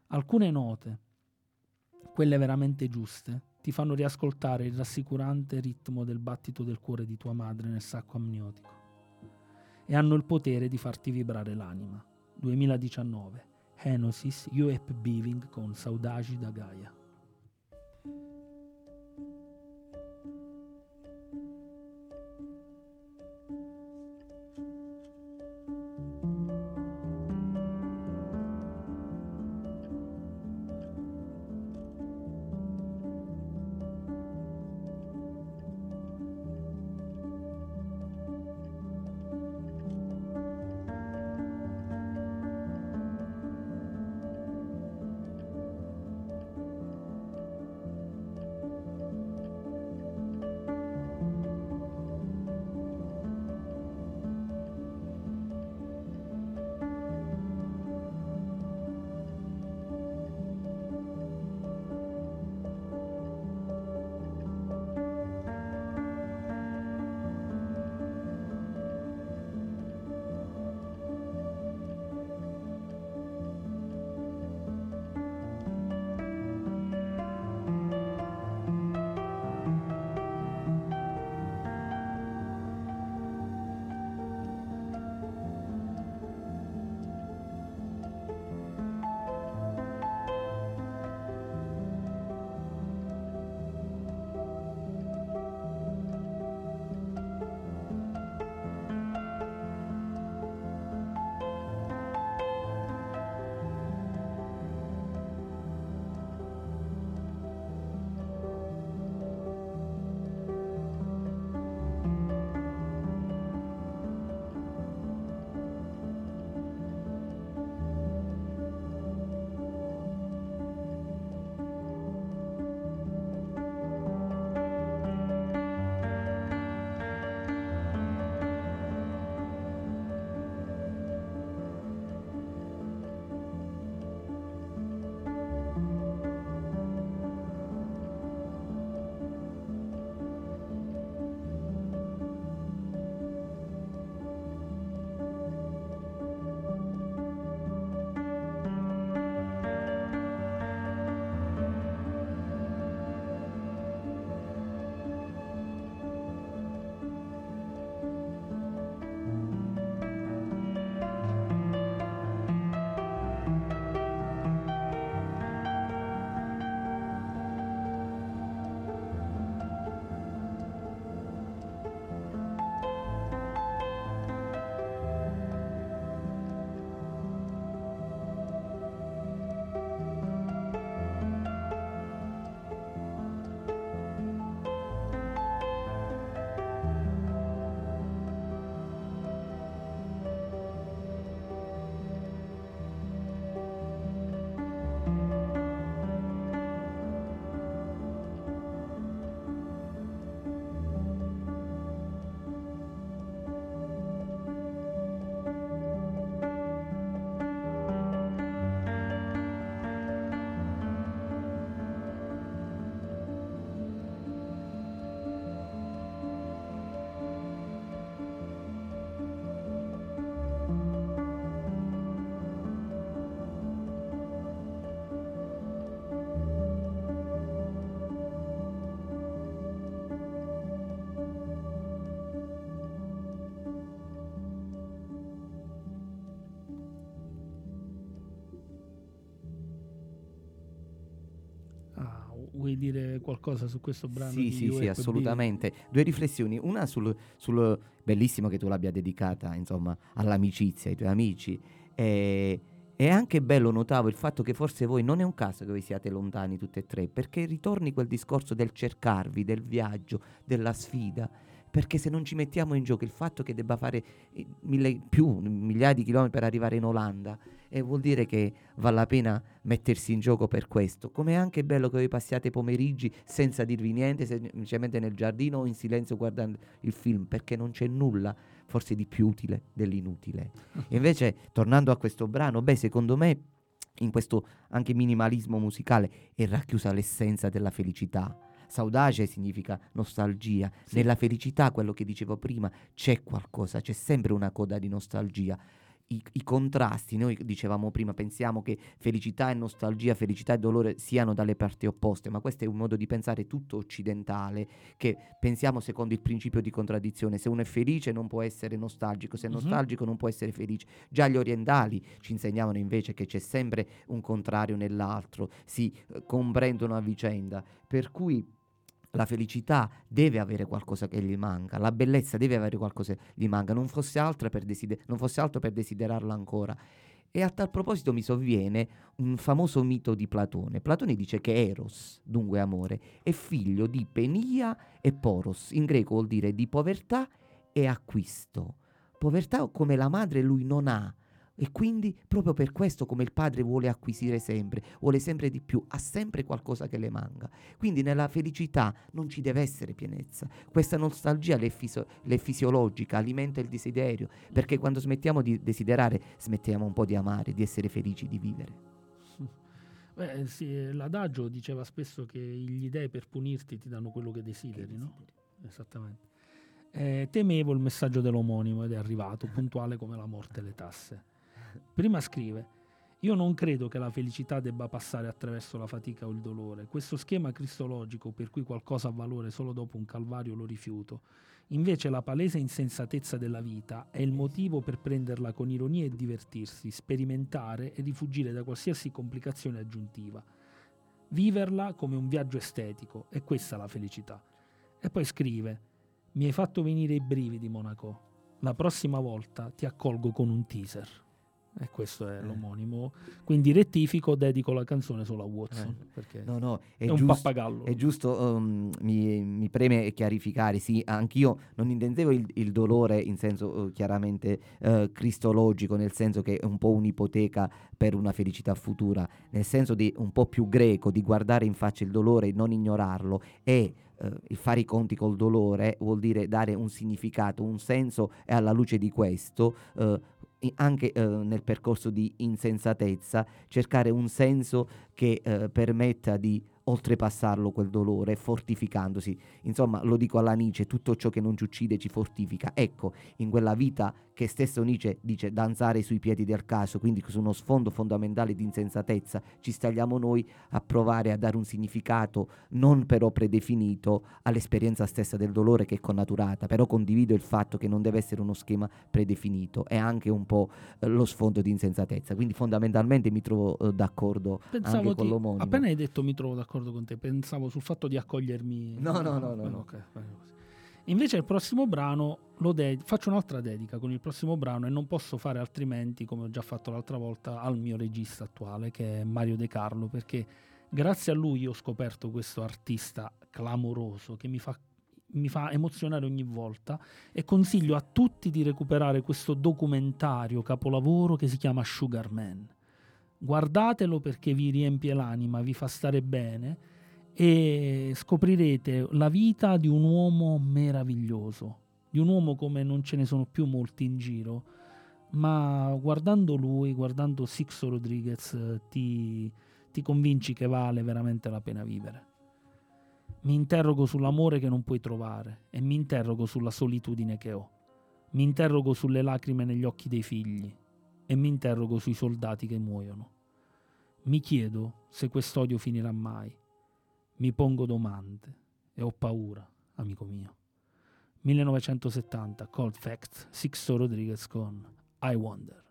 Alcune note, quelle veramente giuste, ti fanno riascoltare il rassicurante ritmo del battito del cuore di tua madre nel sacco amniotico e hanno il potere di farti vibrare l'anima. 2019 Enosis Joep Biving con Saudade da Gaia. Dire qualcosa su questo brano? Sì, sì, sì, assolutamente. Due riflessioni. Una sul, sul, bellissimo che tu l'abbia dedicata, insomma, all'amicizia, ai tuoi amici. E, è anche bello, notavo, il fatto che forse voi non è un caso che voi siate lontani tutti e tre, perché ritorni quel discorso del cercarvi, del viaggio, della sfida perché se non ci mettiamo in gioco il fatto che debba fare eh, mille, più migliaia di chilometri per arrivare in Olanda e vuol dire che vale la pena mettersi in gioco per questo come è anche bello che voi passiate pomeriggi senza dirvi niente semplicemente nel giardino o in silenzio guardando il film perché non c'è nulla forse di più utile dell'inutile e invece tornando a questo brano beh secondo me in questo anche minimalismo musicale è racchiusa l'essenza della felicità Saudace significa nostalgia. Sì. Nella felicità, quello che dicevo prima, c'è qualcosa, c'è sempre una coda di nostalgia. I, I, contrasti, noi dicevamo prima, pensiamo che felicità e nostalgia, felicità e dolore siano dalle parti opposte, ma questo è un modo di pensare tutto occidentale, che pensiamo secondo il principio di contraddizione, se uno è felice non può essere nostalgico, se è uh-huh. nostalgico non può essere felice. Già gli orientali ci insegnavano invece che c'è sempre un contrario nell'altro, si eh, comprendono a vicenda, per cui la felicità deve avere qualcosa che gli manca, la bellezza deve avere qualcosa che gli manca, non fosse, desider- non fosse altro per desiderarla ancora. E a tal proposito mi sovviene un famoso mito di Platone. Platone dice che Eros, dunque amore, è figlio di Penia e Poros, in greco vuol dire di povertà e acquisto. Povertà come la madre lui non ha, e quindi proprio per questo come il padre vuole acquisire sempre, vuole sempre di più, ha sempre qualcosa che le manca. Quindi nella felicità non ci deve essere pienezza. Questa nostalgia l'è, fisi- l'è fisiologica, alimenta il desiderio, perché quando smettiamo di desiderare smettiamo un po' di amare, di essere felici, di vivere. Beh, sì, l'adagio diceva spesso che gli dei per punirti ti danno quello che desideri, che no? Esattamente. Eh, temevo il messaggio dell'omonimo ed è arrivato, puntuale come la morte e le tasse. Prima scrive, io non credo che la felicità debba passare attraverso la fatica o il dolore. Questo schema cristologico per cui qualcosa ha valore solo dopo un calvario lo rifiuto. Invece la palese insensatezza della vita è il motivo per prenderla con ironia e divertirsi, sperimentare e rifuggire da qualsiasi complicazione aggiuntiva. Viverla come un viaggio estetico, è questa la felicità. E poi scrive, mi hai fatto venire i brividi, Monaco. La prossima volta ti accolgo con un teaser. E questo è eh. l'omonimo. Quindi rettifico, dedico la canzone solo a Watson. Eh. Perché no, no, è, è un giusto, pappagallo. È giusto, um, mi, mi, preme chiarificare, sì, anch'io non intendevo il, il dolore in senso uh, chiaramente uh, cristologico, nel senso che è un po' un'ipoteca per una felicità futura, nel senso di un po' più greco, di guardare in faccia il dolore e non ignorarlo e Uh, il fare i conti col dolore vuol dire dare un significato, un senso e alla luce di questo uh, anche eh, nel percorso di insensatezza, cercare un senso che eh, permetta di oltrepassarlo quel dolore, fortificandosi. Insomma, lo dico alla Nietzsche, tutto ciò che non ci uccide ci fortifica. Ecco, in quella vita che stesso Nietzsche dice danzare sui piedi del caso, quindi su uno sfondo fondamentale di insensatezza, ci stagliamo noi a provare a dare un significato non però predefinito all'esperienza stessa del dolore che è connaturata, però condivido il fatto che non deve essere uno schema predefinito, è anche un po' eh, lo sfondo di insensatezza, quindi fondamentalmente mi trovo eh, d'accordo Pensavo anche con l'omonimo. Appena hai detto mi trovo d'accordo con te, pensavo sul fatto di accogliermi. No, no, no, no. no. Okay, Invece il prossimo brano lo de- faccio un'altra dedica con il prossimo brano e non posso fare altrimenti, come ho già fatto l'altra volta, al mio regista attuale che è Mario De Carlo, perché grazie a lui ho scoperto questo artista clamoroso che mi fa, mi fa emozionare ogni volta e consiglio a tutti di recuperare questo documentario capolavoro che si chiama Sugar Man. Guardatelo perché vi riempie l'anima, vi fa stare bene e scoprirete la vita di un uomo meraviglioso, di un uomo come non ce ne sono più molti in giro, ma guardando lui, guardando Sixo Rodriguez, ti, ti convinci che vale veramente la pena vivere. Mi interrogo sull'amore che non puoi trovare e mi interrogo sulla solitudine che ho. Mi interrogo sulle lacrime negli occhi dei figli e mi interrogo sui soldati che muoiono. Mi chiedo se quest'odio finirà mai mi pongo domande e ho paura, amico mio. 1970, Cold Facts, Sixto Rodriguez con I Wonder.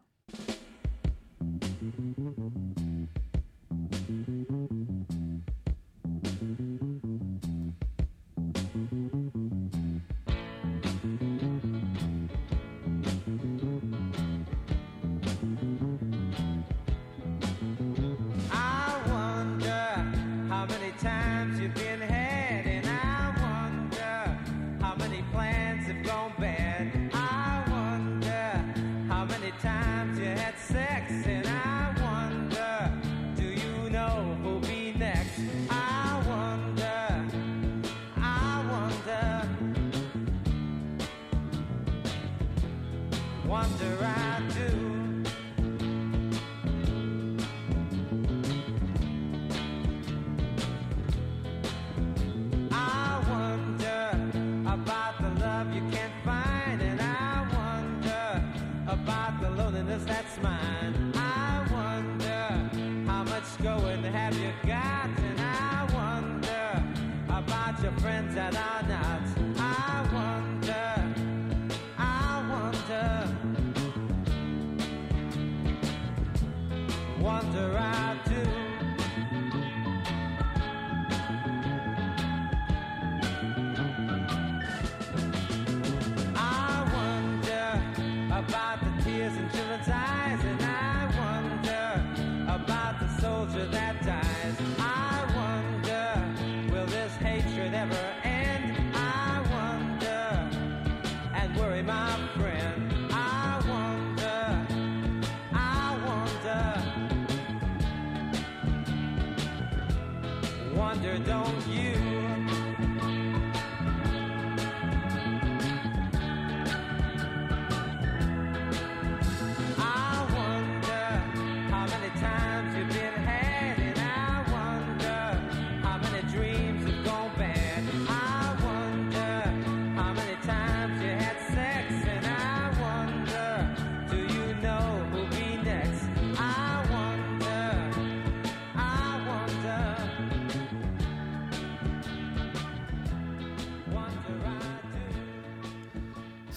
Wonder I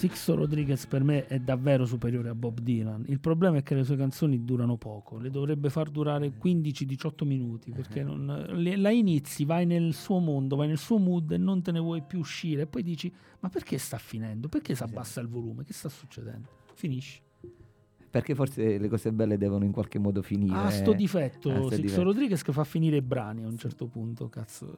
Sixto Rodriguez per me è davvero superiore a Bob Dylan. Il problema è che le sue canzoni durano poco, le dovrebbe far durare 15-18 minuti perché non, le- la inizi, vai nel suo mondo, vai nel suo mood e non te ne vuoi più uscire e poi dici ma perché sta finendo? Perché si abbassa il volume? Che sta succedendo? Finisci. Perché forse le cose belle devono in qualche modo finire. Ah, sto difetto, Ah, sto Sixto difetto. Rodriguez che fa finire i brani a un certo punto, cazzo.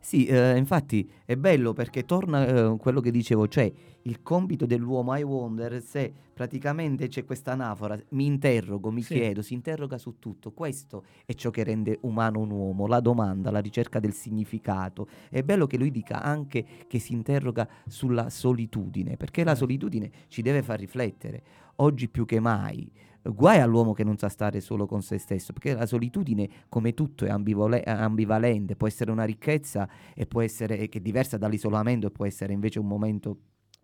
Sì, eh, infatti è bello perché torna eh, quello che dicevo, cioè il compito dell'uomo, I wonder, se praticamente c'è questa anafora, mi interrogo, mi Sì. chiedo, si interroga su tutto, questo è ciò che rende umano un uomo, la domanda, la ricerca del significato. È bello che lui dica anche che si interroga sulla solitudine, perché la Certo. solitudine ci deve far riflettere, oggi più che mai. Guai all'uomo che non sa stare solo con se stesso, perché la solitudine, come tutto, è ambivole- ambivalente, può essere una ricchezza e può essere che è diversa dall'isolamento e può essere invece un momento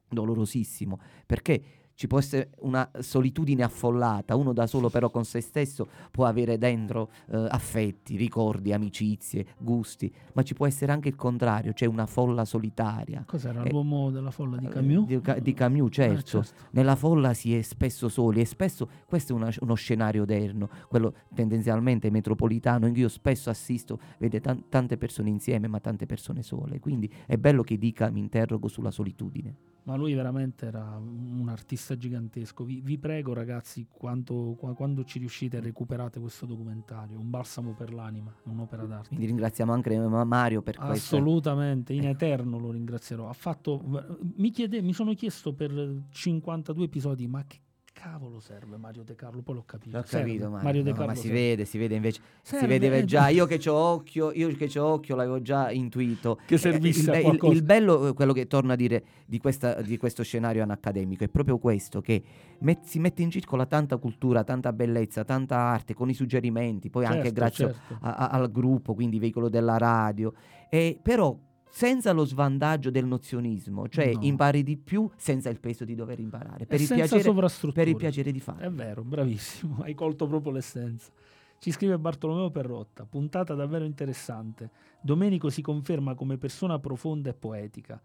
dolorosissimo, perché ci può essere una solitudine affollata, uno da solo però con se stesso può avere dentro eh, affetti, ricordi, amicizie, gusti, ma ci può essere anche il contrario, cioè una folla solitaria. Cos'era Eh, l'uomo della folla di Eh, Camus? Di, di Camus, Eh, certo. Nella folla si è spesso soli e spesso questo è una- uno scenario odierno, quello tendenzialmente metropolitano, in cui io spesso assisto, vede tan- tante persone insieme ma tante persone sole. Quindi è bello che dica mi interrogo sulla solitudine. Ma lui veramente era un artista gigantesco. Vi, vi prego, ragazzi, quanto- qua- quando ci riuscite, recuperate questo documentario. Un balsamo per l'anima, un'opera d'arte. Quindi ringraziamo anche eh, Mario per questo. Assolutamente, in eterno lo ringrazierò. Ha fatto, mi, chiede, mi sono chiesto per 52 episodi, ma che cavolo serve Mario De Carlo? Poi l'ho capito. L'ho Serve. capito, Mario. Mario De Carlo ma si serve. vede, si vede invece. Serve, si vedeva eh, già. Io che ho occhio, io che ho occhio l'avevo già intuito. Che Eh, servisse il, a il- qualcosa. il bello, eh, quello che torno a dire di, questa- di questo scenario anaccademico, è proprio questo: che met- si mette in circola tanta cultura, tanta bellezza, tanta arte con i suggerimenti, poi anche Certo, grazie certo. a- a- al gruppo, quindi veicolo della radio. E però senza lo svantaggio del nozionismo, cioè No. impari di più senza il peso di dover imparare. Per, il piacere, per il piacere di fare. È vero, bravissimo, hai colto proprio l'essenza. Ci scrive Bartolomeo Perrotta, puntata davvero interessante. Domenico si conferma come persona profonda e poetica.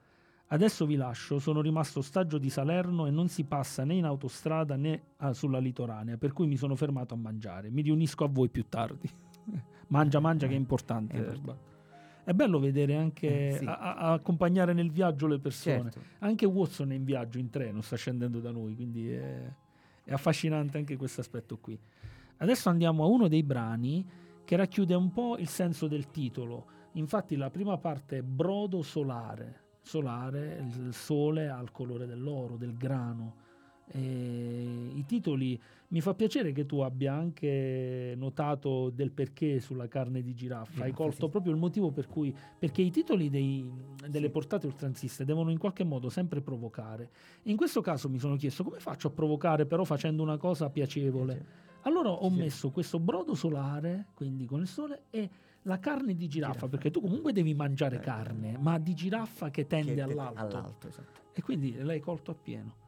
Adesso vi lascio, sono rimasto ostaggio di Salerno e non si passa né in autostrada né ah, sulla litoranea, per cui mi sono fermato a mangiare. Mi riunisco a voi più tardi. mangia, mangia che è importante. È importante. È bello vedere anche, Eh, sì. a- a- accompagnare nel viaggio le persone. Certo. Anche Watson è in viaggio in treno, sta scendendo da noi, quindi è, è affascinante anche questo aspetto qui. Adesso andiamo a uno dei brani che racchiude un po' il senso del titolo. Infatti la prima parte è brodo solare. Solare, il sole ha il colore dell'oro, del grano. E I titoli, mi fa piacere che tu abbia anche notato del perché sulla carne di giraffa, hai colto sì. proprio il motivo per cui, perché i titoli dei, delle sì. portate oltranziste devono in qualche modo sempre provocare. In questo caso mi sono chiesto come faccio a provocare però facendo una cosa piacevole. Allora ho sì. messo questo brodo solare, quindi con il sole, e la carne di giraffa, giraffa. perché tu comunque devi mangiare eh, carne, ma di giraffa che tende che all'alto. all'alto esatto. E quindi l'hai colto appieno.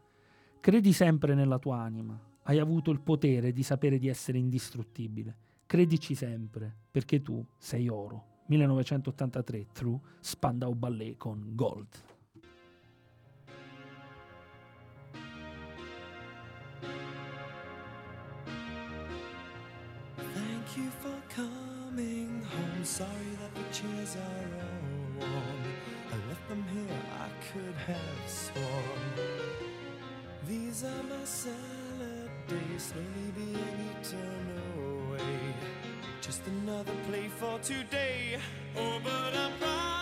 Credi sempre nella tua anima. Hai avuto il potere di sapere di essere indistruttibile. Credici sempre, perché tu sei oro. 1983, True, Spandau Ballet con Gold. Thank you for coming home. Sorry that the chairs are all warm. I left them here, I could have sworn. These are my salad days, slowly being eaten away. Just another play for today. Oh, but I'm proud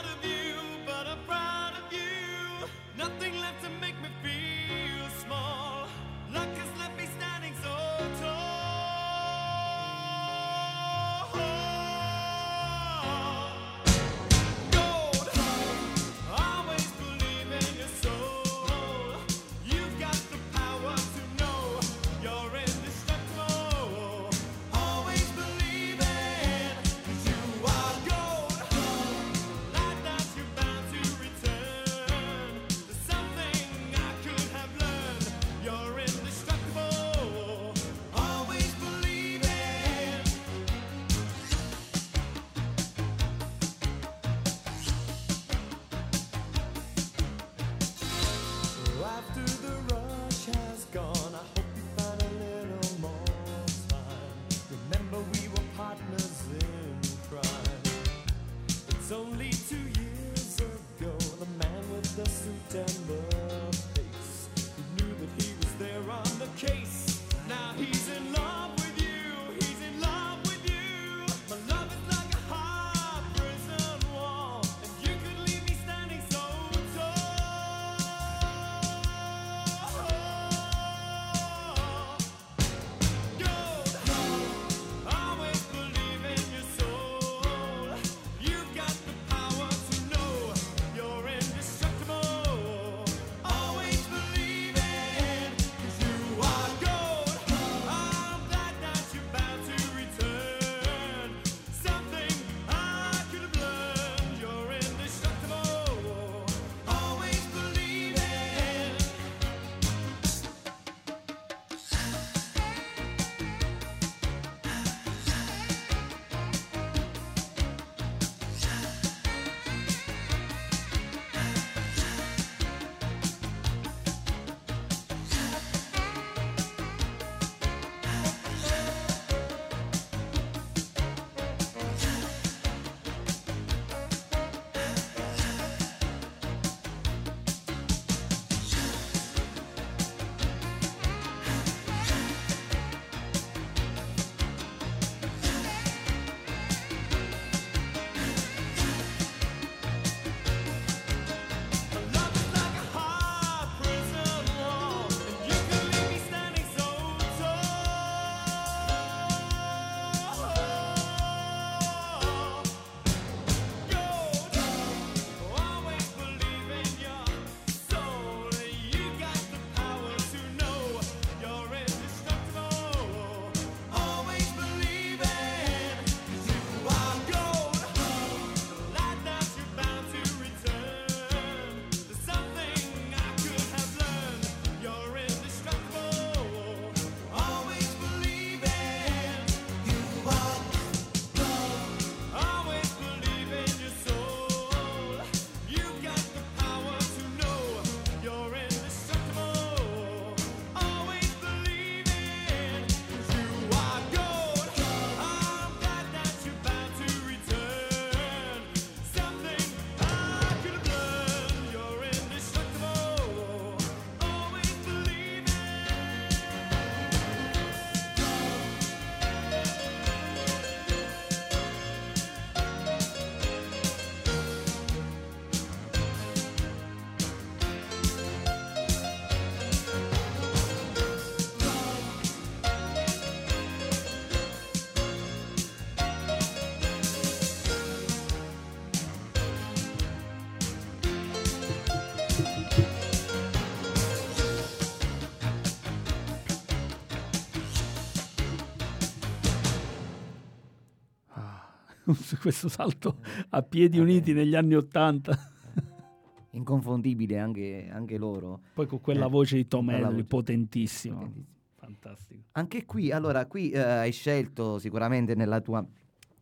questo salto a piedi uniti negli anni Ottanta. Inconfondibile anche, anche, loro. Poi con quella eh, voce di Tom potentissimo. potentissimo. Fantastico. Anche qui, allora, qui eh, hai scelto sicuramente nella tua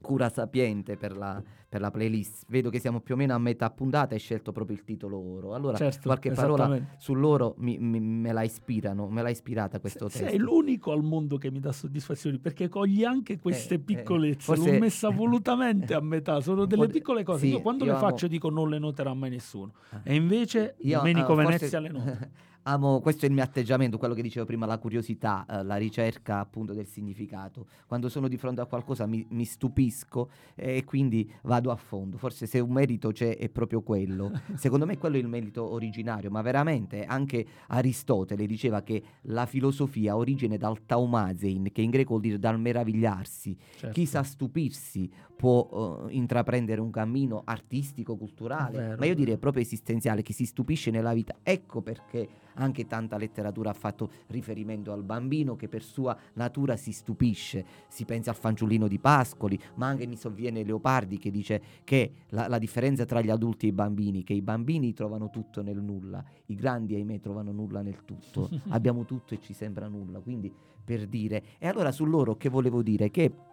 cura sapiente per la, per la, playlist. Vedo che siamo più o meno a metà puntata, hai scelto proprio il titolo oro. Allora, certo, qualche parola sull'oro mi, mi, me la ispirano, me l'ha ispirata questo Se, testo. Sei l'unico al mondo che mi dà soddisfazione perché cogli anche queste eh, eh piccolezze. Eh, forse... L'ho messa volutamente a metà, sono delle piccole cose. Sì, io quando io le amo... faccio dico non le noterà mai nessuno. Ah. E invece io, Domenico uh, Venezia forse... le nota. amo, questo è il mio atteggiamento, quello che dicevo prima, la curiosità, eh, la ricerca appunto del significato. Quando sono di fronte a qualcosa mi, mi stupisco eh, e quindi vado a fondo. Forse se un merito c'è è proprio quello. Secondo me quello è il merito originario, ma veramente anche Aristotele diceva che la filosofia origina dal taumazein, che in greco vuol dire dal meravigliarsi. Certo. Chi sa stupirsi può uh, intraprendere un cammino artistico, culturale, ma io direi proprio esistenziale, che si stupisce nella vita. Ecco perché anche tanta letteratura ha fatto riferimento al bambino che per sua natura si stupisce. Si pensa al fanciullino di Pascoli, ma anche mi sovviene Leopardi che dice che la, la differenza tra gli adulti e i bambini, che i bambini trovano tutto nel nulla, i grandi ahimè trovano nulla nel tutto. Abbiamo tutto e ci sembra nulla. Quindi per dire, e allora su loro che volevo dire? Che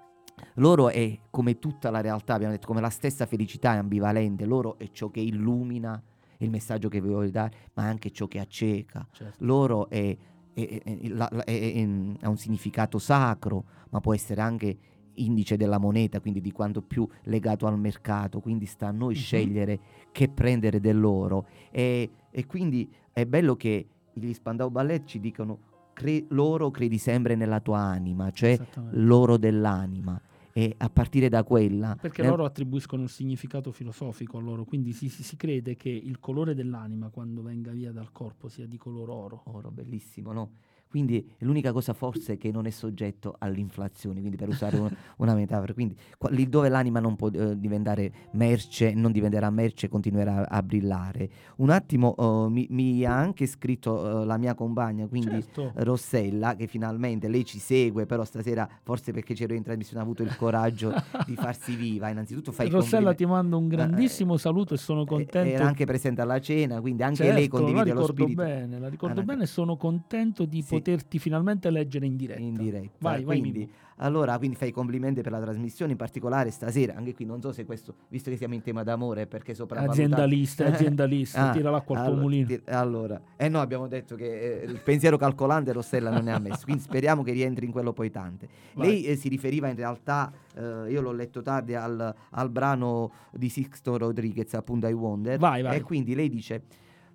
loro è come tutta la realtà, abbiamo detto, come la stessa felicità è ambivalente, loro è ciò che illumina il messaggio che vuole dare, ma anche ciò che acceca. Certo. Loro è, è, è, ha un significato sacro, ma può essere anche indice della moneta, quindi di quanto più legato al mercato, quindi sta a noi uh-huh. scegliere che prendere dell'oro. E, e, quindi è bello che gli Spandau Ballet ci dicono cre- loro credi sempre nella tua anima, cioè l'oro dell'anima e a partire da quella... Perché nel... loro attribuiscono un significato filosofico a loro, quindi si, si, si, crede che il colore dell'anima quando venga via dal corpo sia di colore oro. Oro, bellissimo, no? Quindi è l'unica cosa forse che non è soggetto all'inflazione, quindi per usare un, una metafora, quindi qua, lì dove l'anima non può uh, diventare merce, non diventerà merce, continuerà a, a brillare. Un attimo uh, mi, mi, ha anche scritto uh, la mia compagna, quindi certo. Rossella, che finalmente lei ci segue, però stasera forse perché c'ero in trasmissione ha avuto il coraggio di farsi viva. Innanzitutto fai Rossella ti mando un grandissimo saluto e sono contento. Era anche presente alla cena, quindi anche certo, lei condivide lo spirito. Bene, la ricordo ah, bene e sono contento di sì poterti finalmente leggere in diretta. In diretta. Vai, quindi, vai. Allora, quindi fai i complimenti per la trasmissione, in particolare stasera, anche qui non so se questo, visto che siamo in tema d'amore, perché sopra Aziendalista, aziendalista, ah, tirala qua al allora, tuo mulino. Ti, allora, eh no, abbiamo detto che eh, il pensiero calcolante Rossella non ne ha messo, quindi speriamo che rientri in quello poi tante. Vai. Lei eh, si riferiva in realtà, eh, io l'ho letto tardi, al, al brano di Sixto Rodriguez, appunto I Wonder, vai, vai. e quindi lei dice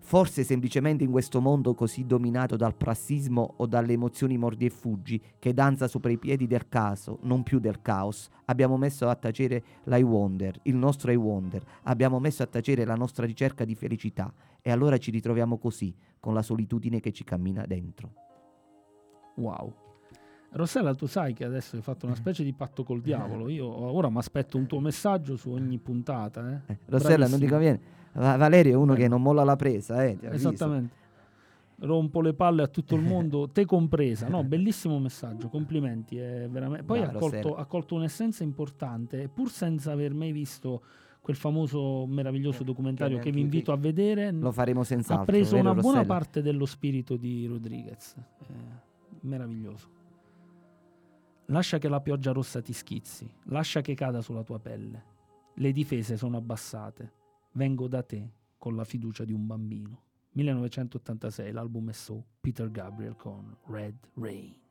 Forse semplicemente in questo mondo così dominato dal prassismo o dalle emozioni mordi e fuggi, che danza sopra i piedi del caso, non più del caos, abbiamo messo a tacere l'I Wonder, il nostro I Wonder, abbiamo messo a tacere la nostra ricerca di felicità e allora ci ritroviamo così, con la solitudine che ci cammina dentro. Wow. Rossella, tu sai che adesso hai fatto una specie di patto col diavolo. Io ora mi aspetto un tuo messaggio su ogni puntata. Eh? Eh, Rossella, Bravissimo. non ti conviene Valerio è uno che non molla la presa, eh, Esattamente. Rompo le palle a tutto il mondo, te compresa. No, bellissimo messaggio, complimenti. Poi ha colto, ha colto un'essenza importante, pur senza aver mai visto quel famoso meraviglioso eh, documentario che, che vi invito a vedere. Lo faremo senz'altro. Ha preso una buona Rossella? parte dello spirito di Rodriguez. Eh, meraviglioso. Lascia che la pioggia rossa ti schizzi, lascia che cada sulla tua pelle. Le difese sono abbassate Vengo da te con la fiducia di un bambino. 1986, l'album è So, Peter Gabriel con Red Rain.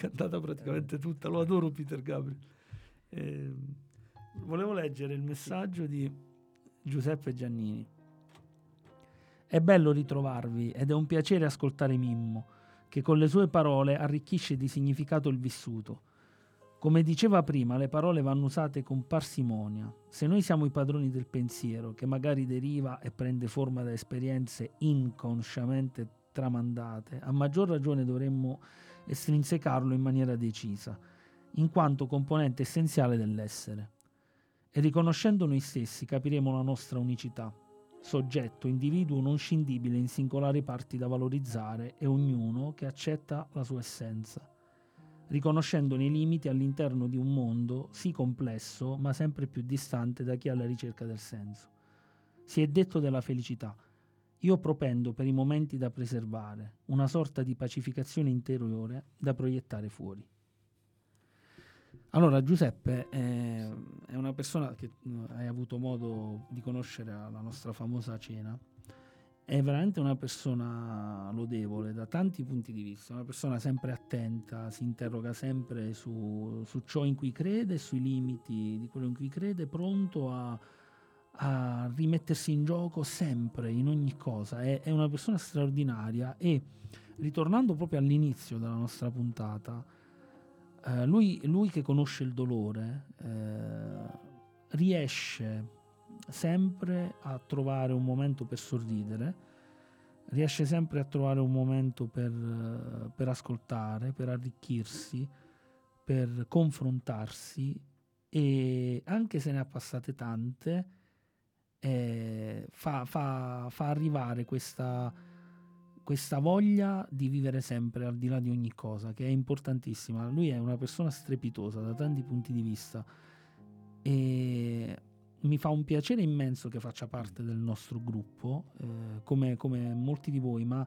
Cantata praticamente tutta, lo adoro Peter Gabriel. Eh, volevo leggere il messaggio di Giuseppe Giannini. È bello ritrovarvi ed è un piacere ascoltare Mimmo, che con le sue parole arricchisce di significato il vissuto. Come diceva prima, le parole vanno usate con parsimonia. Se noi siamo i padroni del pensiero, che magari deriva e prende forma da esperienze inconsciamente tramandate, a maggior ragione dovremmo estrinsecarlo in maniera decisa, in quanto componente essenziale dell'essere. E riconoscendo noi stessi capiremo la nostra unicità, soggetto, individuo non scindibile in singolari parti da valorizzare e ognuno che accetta la sua essenza, riconoscendone i limiti all'interno di un mondo sì complesso ma sempre più distante da chi è alla ricerca del senso. Si è detto della felicità. Io propendo per i momenti da preservare, una sorta di pacificazione interiore da proiettare fuori. Allora, Giuseppe è, è, una persona che mm, hai avuto modo di conoscere alla nostra famosa cena. È veramente una persona lodevole da tanti punti di vista, una persona sempre attenta, si interroga sempre su, su ciò in cui crede, sui limiti di quello in cui crede, pronto a, a rimettersi in gioco sempre, in ogni cosa. È, è una persona straordinaria e ritornando proprio all'inizio della nostra puntata, eh, lui, lui, che conosce il dolore eh, riesce sempre a trovare un momento per sorridere, riesce sempre a trovare un momento per, per ascoltare, per arricchirsi, per confrontarsi e anche se ne ha passate tante, eh, fa, fa, fa arrivare questa questa voglia di vivere sempre al di là di ogni cosa, che è importantissima. Lui è una persona strepitosa da tanti punti di vista e mi fa un piacere immenso che faccia parte del nostro gruppo, eh, come, come, molti di voi, ma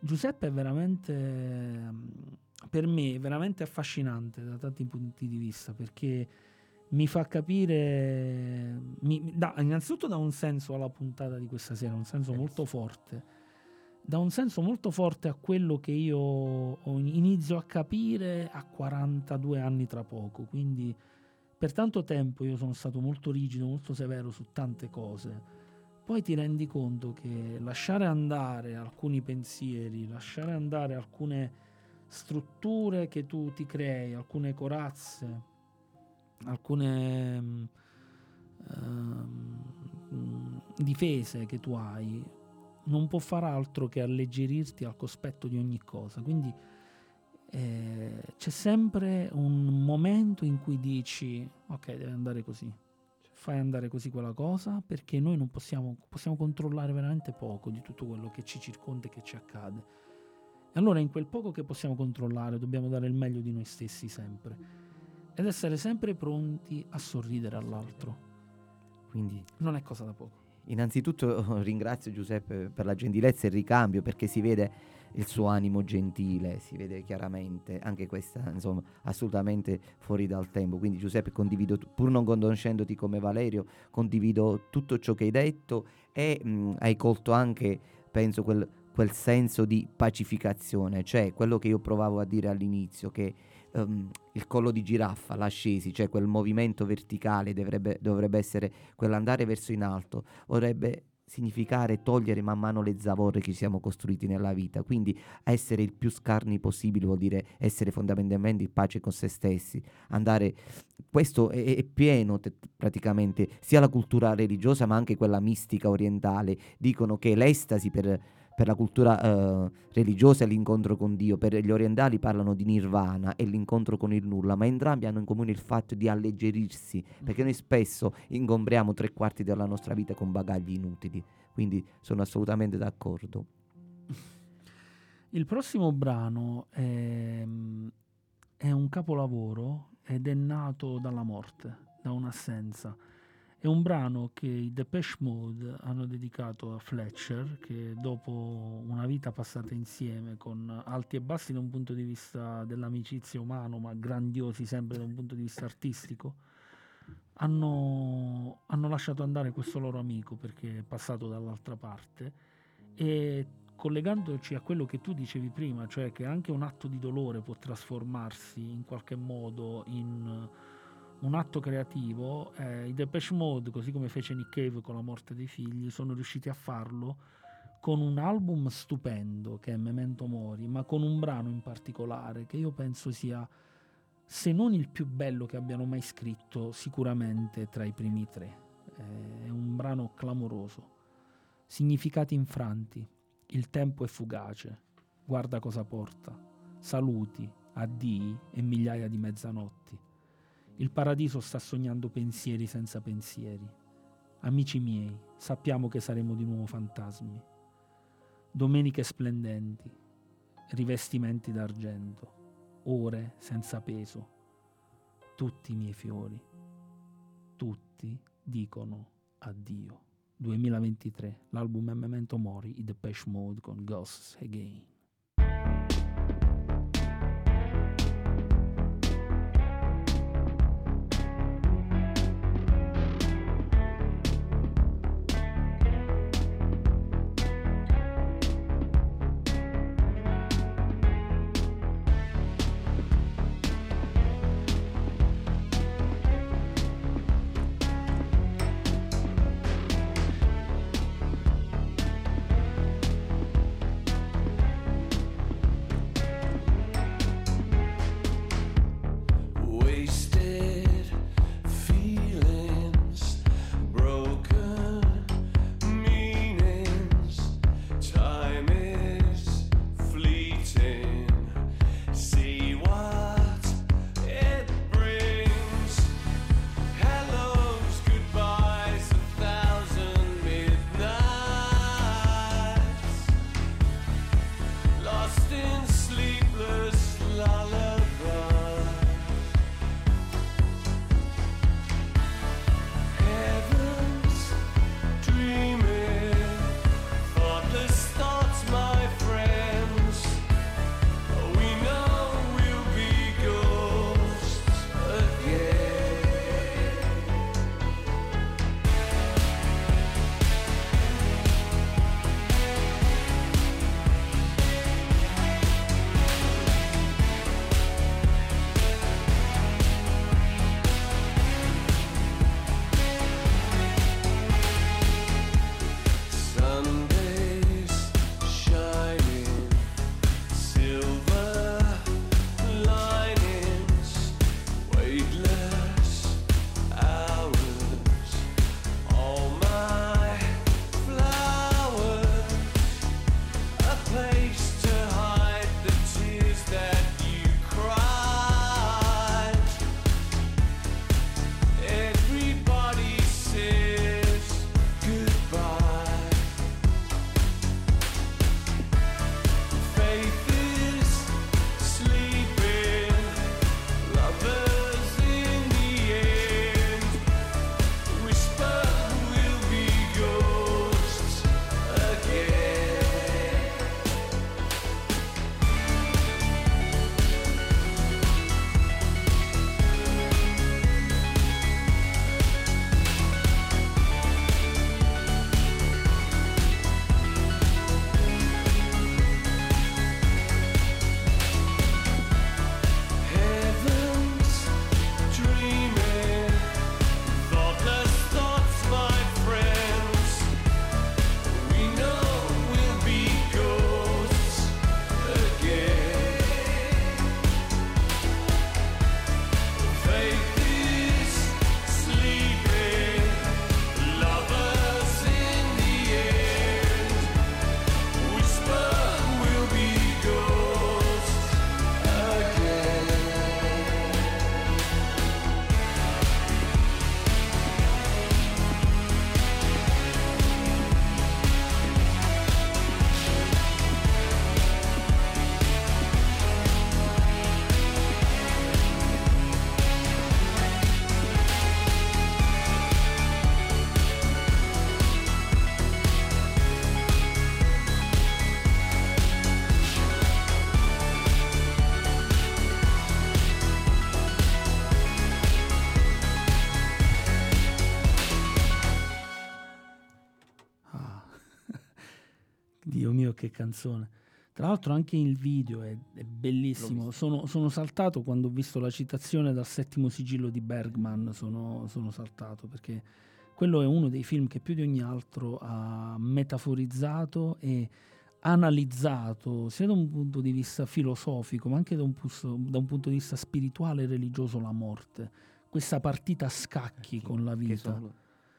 Giuseppe è veramente, per me, veramente affascinante da tanti punti di vista, perché mi fa capire, mi, da, innanzitutto dà un senso alla puntata di questa sera, un senso molto forte dà un senso molto forte a quello che io inizio a capire a 42 anni tra poco. Quindi per tanto tempo io sono stato molto rigido, molto severo su tante cose. Poi ti rendi conto che lasciare andare alcuni pensieri, lasciare andare alcune strutture che tu ti crei, alcune corazze, alcune um, difese che tu hai, non può far altro che alleggerirti al cospetto di ogni cosa. Quindi eh, c'è sempre un momento in cui dici ok, deve andare così. Fai andare così quella cosa perché noi non possiamo, possiamo controllare veramente poco di tutto quello che ci circonda e che ci accade. E allora in quel poco che possiamo controllare dobbiamo dare il meglio di noi stessi sempre ed essere sempre pronti a sorridere all'altro. Quindi non è cosa da poco. Innanzitutto ringrazio Giuseppe per la gentilezza e il ricambio perché si vede il suo animo gentile, si vede chiaramente, anche questa insomma assolutamente fuori dal tempo. Quindi Giuseppe condivido, pur non conoscendoti come Valerio, condivido tutto ciò che hai detto e mh, hai colto anche, penso, quel, quel senso di pacificazione, cioè quello che io provavo a dire all'inizio, che um, il collo di giraffa, l'ascesi, cioè quel movimento verticale dovrebbe, dovrebbe essere quell'andare verso in alto, vorrebbe significare togliere man mano le zavorre che siamo costruiti nella vita. Quindi essere il più scarni possibile vuol dire essere fondamentalmente in pace con se stessi. Andare, questo è, è pieno te, praticamente sia la cultura religiosa ma anche quella mistica orientale. Dicono che l'estasi per per la cultura eh, religiosa è l'incontro con Dio, per gli orientali parlano di nirvana e l'incontro con il nulla, ma entrambi hanno in comune il fatto di alleggerirsi, perché noi spesso ingombriamo tre quarti della nostra vita con bagagli inutili, quindi sono assolutamente d'accordo. Il prossimo brano è, è un capolavoro ed è nato dalla morte, da un'assenza. È un brano che i Depeche Mode hanno dedicato a Fletcher, che dopo una vita passata insieme, con alti e bassi da un punto di vista dell'amicizia umano, ma grandiosi sempre da un punto di vista artistico, hanno, hanno lasciato andare questo loro amico perché è passato dall'altra parte. E collegandoci a quello che tu dicevi prima, cioè che anche un atto di dolore può trasformarsi in qualche modo in un atto creativo, eh, i Depeche Mode, così come fece Nick Cave con la morte dei figli, sono riusciti a farlo con un album stupendo che è Memento Mori, ma con un brano in particolare che io penso sia, se non il più bello che abbiano mai scritto, sicuramente tra i primi tre. È un brano clamoroso. Significati infranti, il tempo è fugace, guarda cosa porta, saluti, addii e migliaia di mezzanotti. Il paradiso sta sognando pensieri senza pensieri. Amici miei, sappiamo che saremo di nuovo fantasmi. Domeniche splendenti, rivestimenti d'argento, ore senza peso. Tutti i miei fiori, tutti dicono addio. 2023, l'album Memento Mori, i Depeche Mode con Ghosts Again. Canzone. Tra l'altro anche il video è, è bellissimo. Sono, sono, saltato quando ho visto la citazione dal settimo sigillo di Bergman, sono, sono, saltato perché quello è uno dei film che più di ogni altro ha metaforizzato e analizzato sia da un punto di vista filosofico ma anche da un, da un punto di vista spirituale e religioso la morte. Questa partita a scacchi con la vita.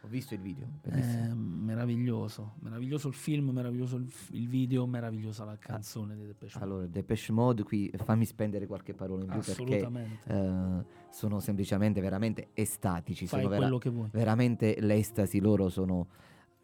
Ho visto il video. Eh, meraviglioso, meraviglioso il film, meraviglioso il, il, video, meravigliosa la canzone di Depeche Mode. Allora, Depeche Mode qui fammi spendere qualche parola in più perché eh, sono semplicemente veramente estatici, Fai sono vera- che vuoi. veramente l'estasi loro sono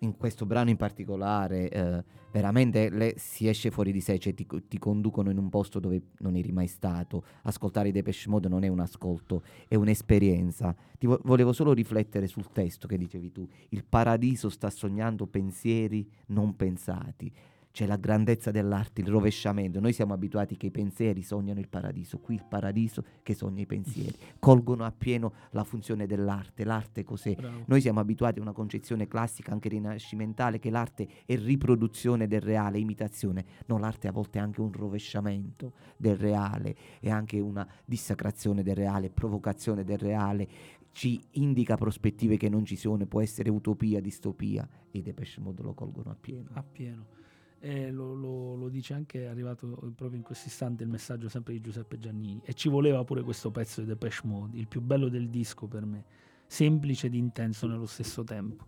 in questo brano in particolare eh, veramente le, si esce fuori di sé, cioè ti, ti, conducono in un posto dove non eri mai stato. Ascoltare i Depeche Mode non è un ascolto, è un'esperienza. Ti vo- volevo solo riflettere sul testo che dicevi tu. Il paradiso sta sognando pensieri non pensati c'è la grandezza dell'arte, il rovesciamento. Noi siamo abituati che i pensieri sognano il paradiso, qui il paradiso che sogna i pensieri. Colgono appieno la funzione dell'arte. L'arte cos'è? Bravo. Noi siamo abituati a una concezione classica, anche rinascimentale, che l'arte è riproduzione del reale, imitazione. No, l'arte a volte è anche un rovesciamento del reale, è anche una dissacrazione del reale, provocazione del reale, ci indica prospettive che non ci sono, può essere utopia, distopia, e i Depeche Mode lo colgono appieno. Appieno. E lo, lo, lo, dice anche, è arrivato proprio in questo istante il messaggio sempre di Giuseppe Giannini. E ci voleva pure questo pezzo di Depeche Mode, il più bello del disco per me, semplice ed intenso nello stesso tempo.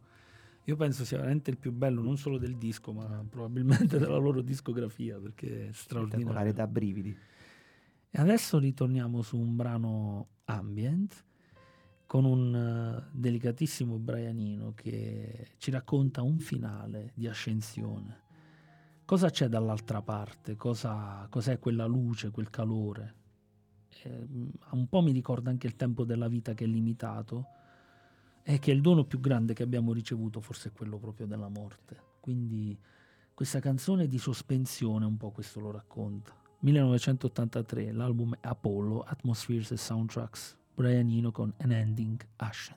Io penso sia veramente il più bello non solo del disco, ma probabilmente della loro discografia, perché è straordinario. da brividi. E adesso ritorniamo su un brano ambient con un uh, delicatissimo Brianino che ci racconta un finale di ascensione cosa c'è dall'altra parte, cosa, cos'è quella luce, quel calore. Eh, un po' mi ricorda anche il tempo della vita che è limitato e che il dono più grande che abbiamo ricevuto forse è quello proprio della morte. Quindi questa canzone di sospensione un po' questo lo racconta. 1983, l'album Apollo, Atmospheres e Soundtracks, Brian Eno con An Ending Ashen.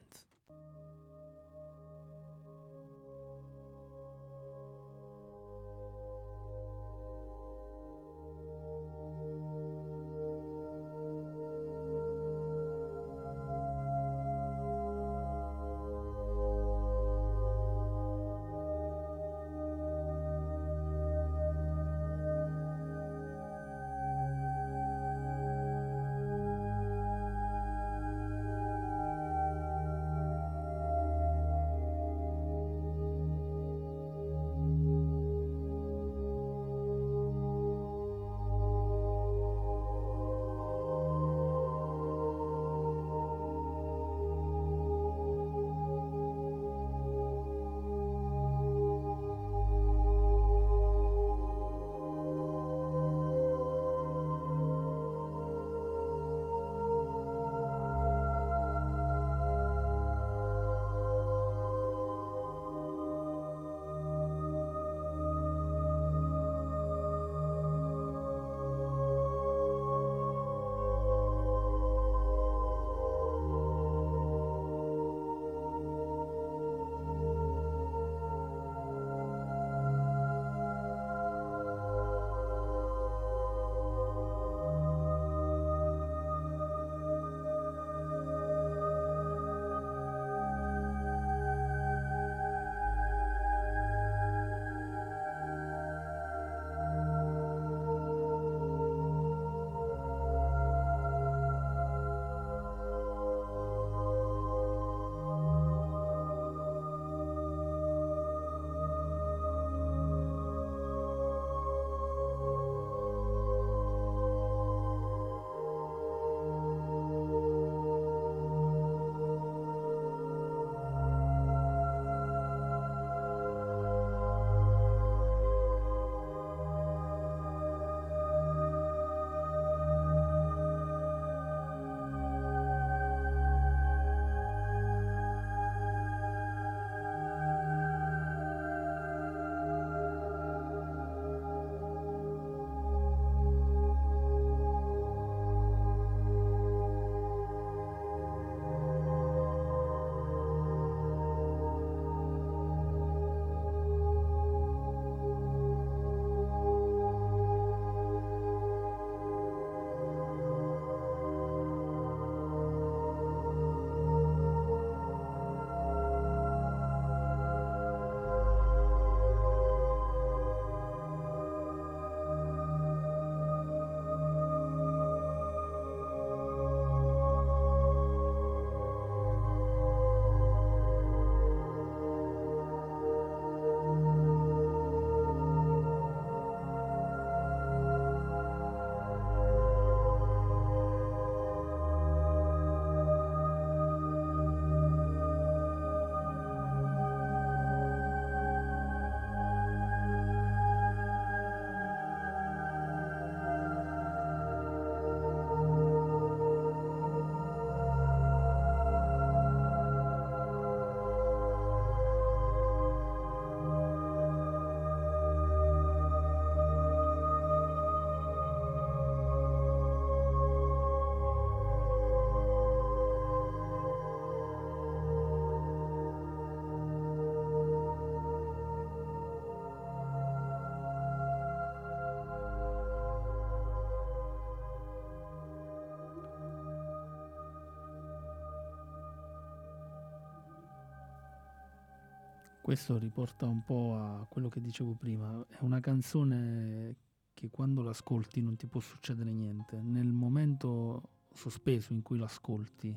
Questo riporta un po' a quello che dicevo prima, è una canzone che quando l'ascolti non ti può succedere niente, nel momento sospeso in cui l'ascolti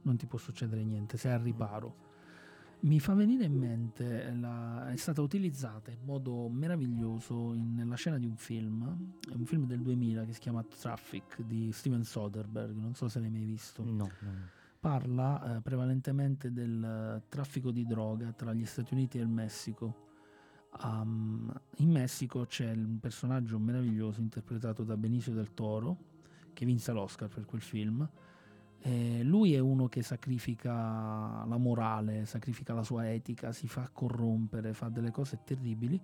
non ti può succedere niente, sei al riparo. Mi fa venire in mente, la, è stata utilizzata in modo meraviglioso in, nella scena di un film, è un film del 2000 che si chiama Traffic di Steven Soderbergh, non so se l'hai mai visto. No, no parla eh, prevalentemente del traffico di droga tra gli Stati Uniti e il Messico. Um, in Messico c'è un personaggio meraviglioso interpretato da Benicio del Toro, che vinse l'Oscar per quel film. Eh, lui è uno che sacrifica la morale, sacrifica la sua etica, si fa corrompere, fa delle cose terribili,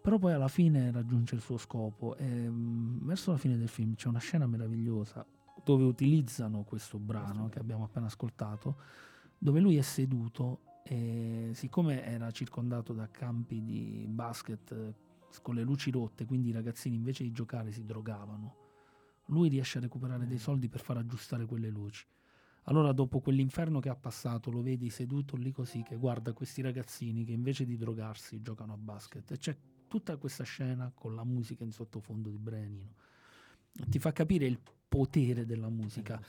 però poi alla fine raggiunge il suo scopo. E, um, verso la fine del film c'è una scena meravigliosa dove utilizzano questo brano che abbiamo appena ascoltato, dove lui è seduto e siccome era circondato da campi di basket eh, con le luci rotte, quindi i ragazzini invece di giocare si drogavano, lui riesce a recuperare dei mm. soldi per far aggiustare quelle luci. Allora dopo quell'inferno che ha passato lo vedi seduto lì così che guarda questi ragazzini che invece di drogarsi giocano a basket e c'è tutta questa scena con la musica in sottofondo di Brenino. Ti fa capire il potere della musica.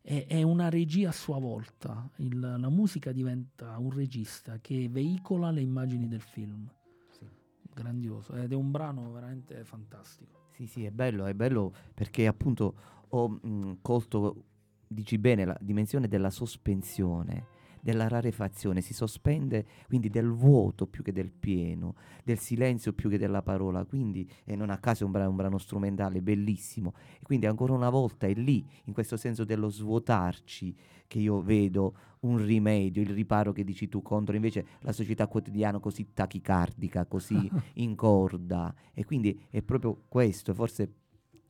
È, è una regia a sua volta. Il, la musica diventa un regista che veicola le immagini del film. Sì. Grandioso. Ed è un brano veramente fantastico. Sì, sì, è bello, è bello perché appunto ho mh, colto, dici bene, la dimensione della sospensione della rarefazione, si sospende quindi del vuoto più che del pieno, del silenzio più che della parola, quindi e non a caso è un brano, un brano strumentale bellissimo. E quindi ancora una volta è lì, in questo senso dello svuotarci, che io vedo un rimedio, il riparo che dici tu contro invece la società quotidiana così tachicardica, così incorda. E quindi è proprio questo, forse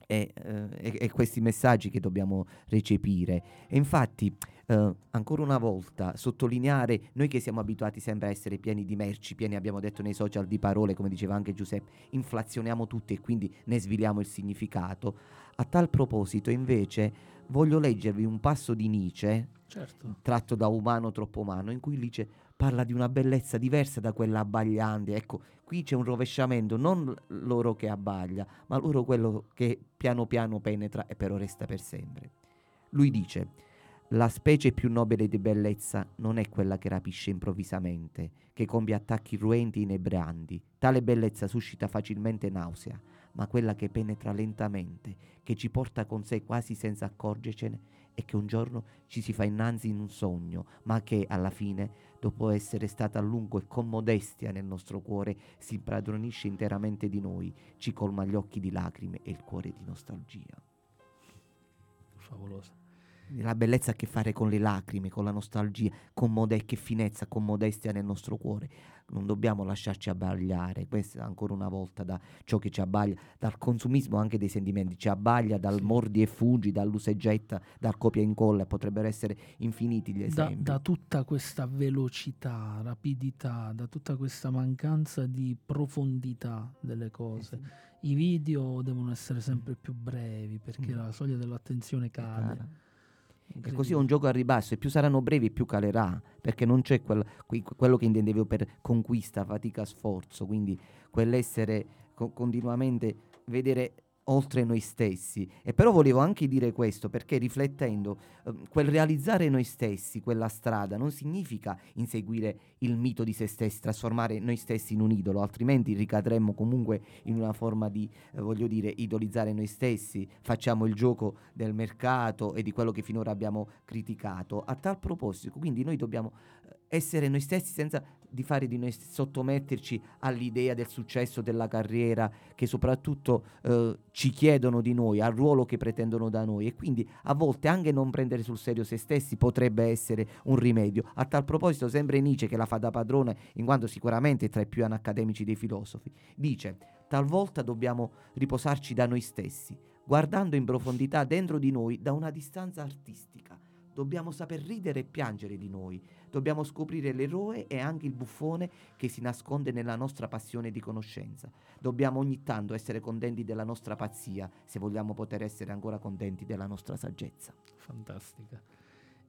è, eh, è, è, questi messaggi che dobbiamo recepire. E infatti, eh, ancora una volta, sottolineare, noi che siamo abituati sempre a essere pieni di merci, pieni abbiamo detto nei social di parole, come diceva anche Giuseppe, inflazioniamo tutti e quindi ne sviliamo il significato. A tal proposito, invece, voglio leggervi un passo di Nietzsche, certo. tratto da Umano troppo umano, in cui dice parla di una bellezza diversa da quella abbagliante. Ecco, qui c'è un rovesciamento, non loro che abbaglia, ma loro quello che piano piano penetra e però resta per sempre. Lui dice, la specie più nobile di bellezza non è quella che rapisce improvvisamente, che compie attacchi ruenti e inebrianti. Tale bellezza suscita facilmente nausea, ma quella che penetra lentamente, che ci porta con sé quasi senza accorgercene e che un giorno ci si fa innanzi in un sogno, ma che alla fine, dopo essere stata a lungo e con modestia nel nostro cuore, si impadronisce interamente di noi, ci colma gli occhi di lacrime e il cuore di nostalgia. Favolosa la bellezza ha a che fare con le lacrime, con la nostalgia, con mode- che finezza, con modestia nel nostro cuore. Non dobbiamo lasciarci abbagliare, questo ancora una volta da ciò che ci abbaglia, dal consumismo anche dei sentimenti, ci abbaglia dal sì. mordi e fuggi, dall'usegetta, dal copia e incolla, potrebbero essere infiniti gli esempi. Da, da tutta questa velocità, rapidità, da tutta questa mancanza di profondità delle cose. Eh sì. I video devono essere sempre più brevi perché mm. la soglia dell'attenzione cade. E così è un gioco a ribasso e più saranno brevi più calerà, perché non c'è quel, quello che intendevo per conquista, fatica, sforzo, quindi quell'essere co- continuamente vedere oltre noi stessi. E però volevo anche dire questo perché riflettendo, eh, quel realizzare noi stessi, quella strada, non significa inseguire il mito di se stessi, trasformare noi stessi in un idolo, altrimenti ricadremmo comunque in una forma di, eh, voglio dire, idolizzare noi stessi, facciamo il gioco del mercato e di quello che finora abbiamo criticato. A tal proposito, quindi noi dobbiamo eh, essere noi stessi senza di fare di noi sottometterci all'idea del successo della carriera che soprattutto eh, ci chiedono di noi, al ruolo che pretendono da noi e quindi a volte anche non prendere sul serio se stessi potrebbe essere un rimedio. A tal proposito sempre Nietzsche che la fa da padrone in quanto sicuramente è tra i più anacademici dei filosofi, dice talvolta dobbiamo riposarci da noi stessi, guardando in profondità dentro di noi da una distanza artistica. Dobbiamo saper ridere e piangere di noi, Dobbiamo scoprire l'eroe e anche il buffone che si nasconde nella nostra passione di conoscenza. Dobbiamo ogni tanto essere contenti della nostra pazzia, se vogliamo poter essere ancora contenti della nostra saggezza. Fantastica.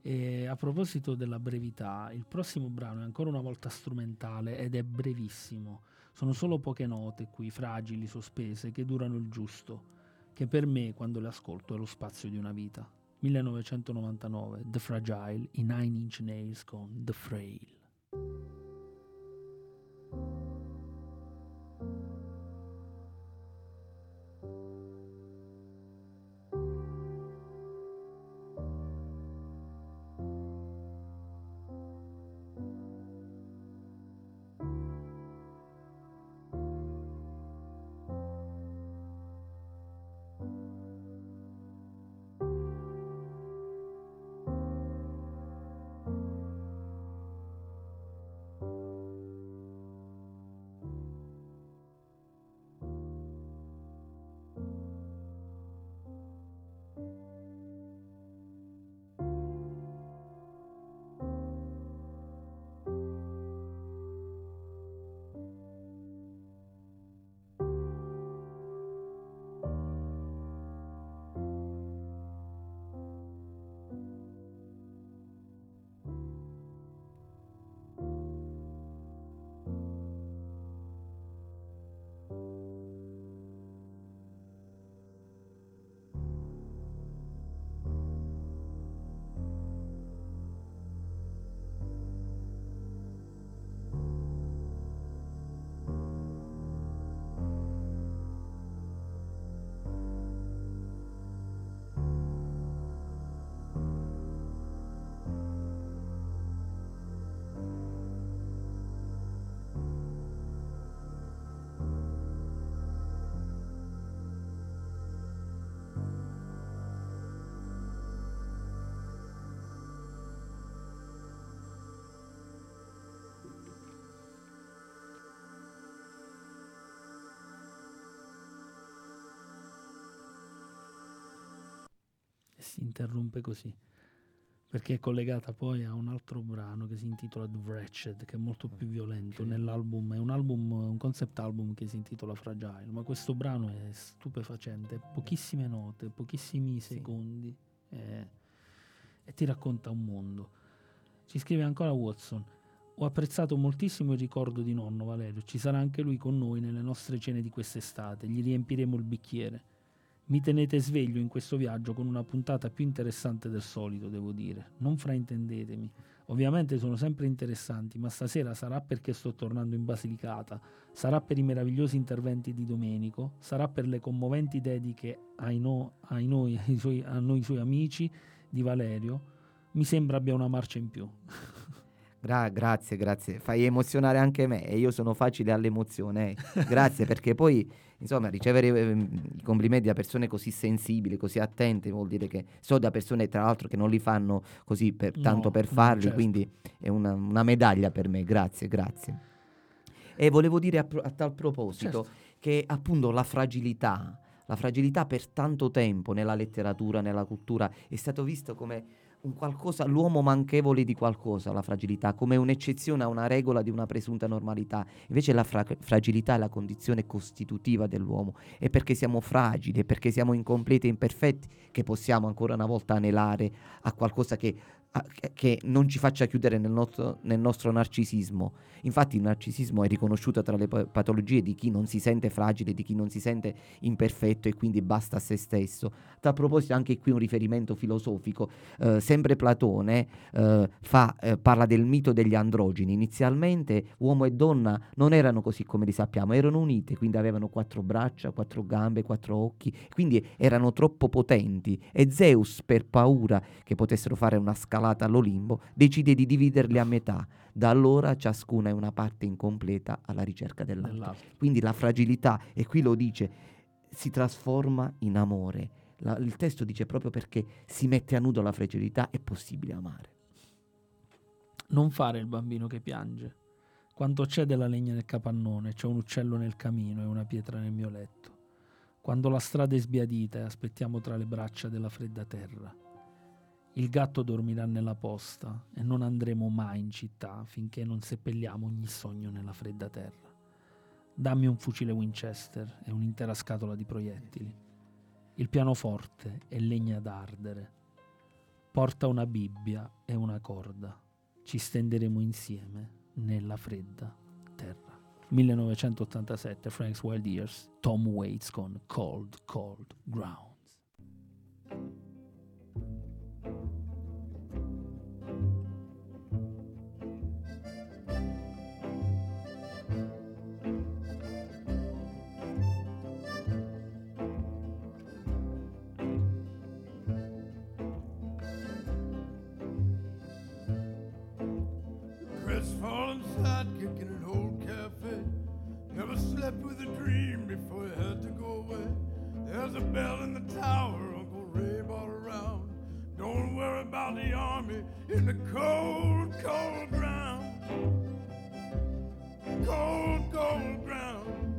E a proposito della brevità, il prossimo brano è ancora una volta strumentale ed è brevissimo. Sono solo poche note qui, fragili, sospese, che durano il giusto, che per me, quando le ascolto, è lo spazio di una vita. 1999, The Fragile, i Nine Inch Nails con The Frail. Interrompe così perché è collegata poi a un altro brano che si intitola The Wretched, che è molto più violento nell'album, è un album, un concept album che si intitola Fragile, ma questo brano è stupefacente, pochissime note, pochissimi sì. secondi e, e ti racconta un mondo. Ci scrive ancora Watson. Ho apprezzato moltissimo il ricordo di nonno Valerio, ci sarà anche lui con noi nelle nostre cene di quest'estate, gli riempiremo il bicchiere. Mi tenete sveglio in questo viaggio con una puntata più interessante del solito, devo dire. Non fraintendetemi. Ovviamente sono sempre interessanti, ma stasera sarà perché sto tornando in Basilicata, sarà per i meravigliosi interventi di Domenico, sarà per le commoventi dediche ai no, ai noi, ai suoi, a noi suoi amici di Valerio. Mi sembra abbia una marcia in più. Gra- grazie, grazie. Fai emozionare anche me e io sono facile all'emozione. Eh. Grazie perché poi, insomma, ricevere eh, i complimenti da persone così sensibili, così attente, vuol dire che so da persone, tra l'altro, che non li fanno così per, tanto no, per farli, certo. quindi è una, una, medaglia per me. Grazie, grazie. E volevo dire a, a tal proposito certo. che appunto la fragilità, la fragilità per tanto tempo nella letteratura, nella cultura, è stato visto come qualcosa, l'uomo manchevole di qualcosa, la fragilità, come un'eccezione a una regola di una presunta normalità. Invece la fra- fragilità è la condizione costitutiva dell'uomo. È perché siamo fragili, è perché siamo incompleti e imperfetti che possiamo ancora una volta anelare a qualcosa che che non ci faccia chiudere nel nostro, nel nostro, narcisismo. Infatti il narcisismo è riconosciuto tra le patologie di chi non si sente fragile, di chi non si sente imperfetto e quindi basta a se stesso. A proposito anche qui un riferimento filosofico, eh, sempre Platone eh, fa, eh, parla del mito degli androgeni. Inizialmente uomo e donna non erano così come li sappiamo, erano unite, quindi avevano quattro braccia, quattro gambe, quattro occhi, quindi erano troppo potenti e Zeus per paura che potessero fare una scala scalata all'Olimbo, decide di dividerli a metà. Da allora ciascuna è una parte incompleta alla ricerca dell'altra. dell'altro. Quindi la fragilità, e qui lo dice, si trasforma in amore. La, il testo dice proprio perché si mette a nudo la fragilità è possibile amare. Non fare il bambino che piange. Quando c'è della legna nel capannone, c'è un uccello nel camino e una pietra nel mio letto. Quando la strada è sbiadita e aspettiamo tra le braccia della fredda terra. Il gatto dormirà nella posta e non andremo mai in città finché non seppelliamo ogni sogno nella fredda terra. Dammi un fucile Winchester e un'intera scatola di proiettili. Il pianoforte è legna d'ardere. Porta una Bibbia e una corda. Ci stenderemo insieme nella fredda terra. 1987, Frank's Wild Years, Tom Waits con Cold, Cold the dream before it had to go away. There's a bell in the tower, Uncle Ray brought around. Don't worry about the army in the cold, cold ground. Cold, cold ground.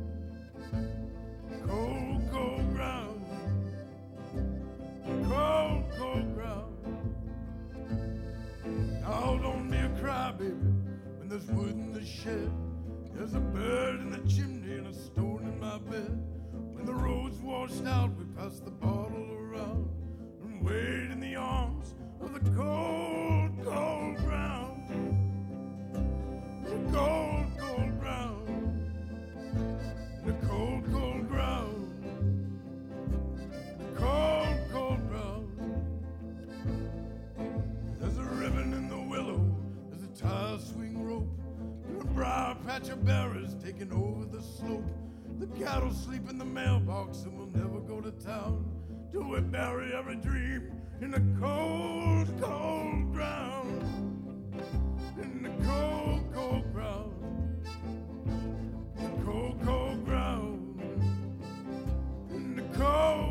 Cold, cold ground. Cold, cold ground. Now don't be a cry, baby, when there's wood in the shed. There's a bird in the chimney and a stone in my bed. When the road's washed out, we pass the bottle around and wait in the arms of the cold, cold ground. The cold briar patch of berries taking over the slope. The cattle sleep in the mailbox and we'll never go to town till we bury every dream in the cold, cold ground. In the cold, cold ground. The cold, cold ground. In the cold.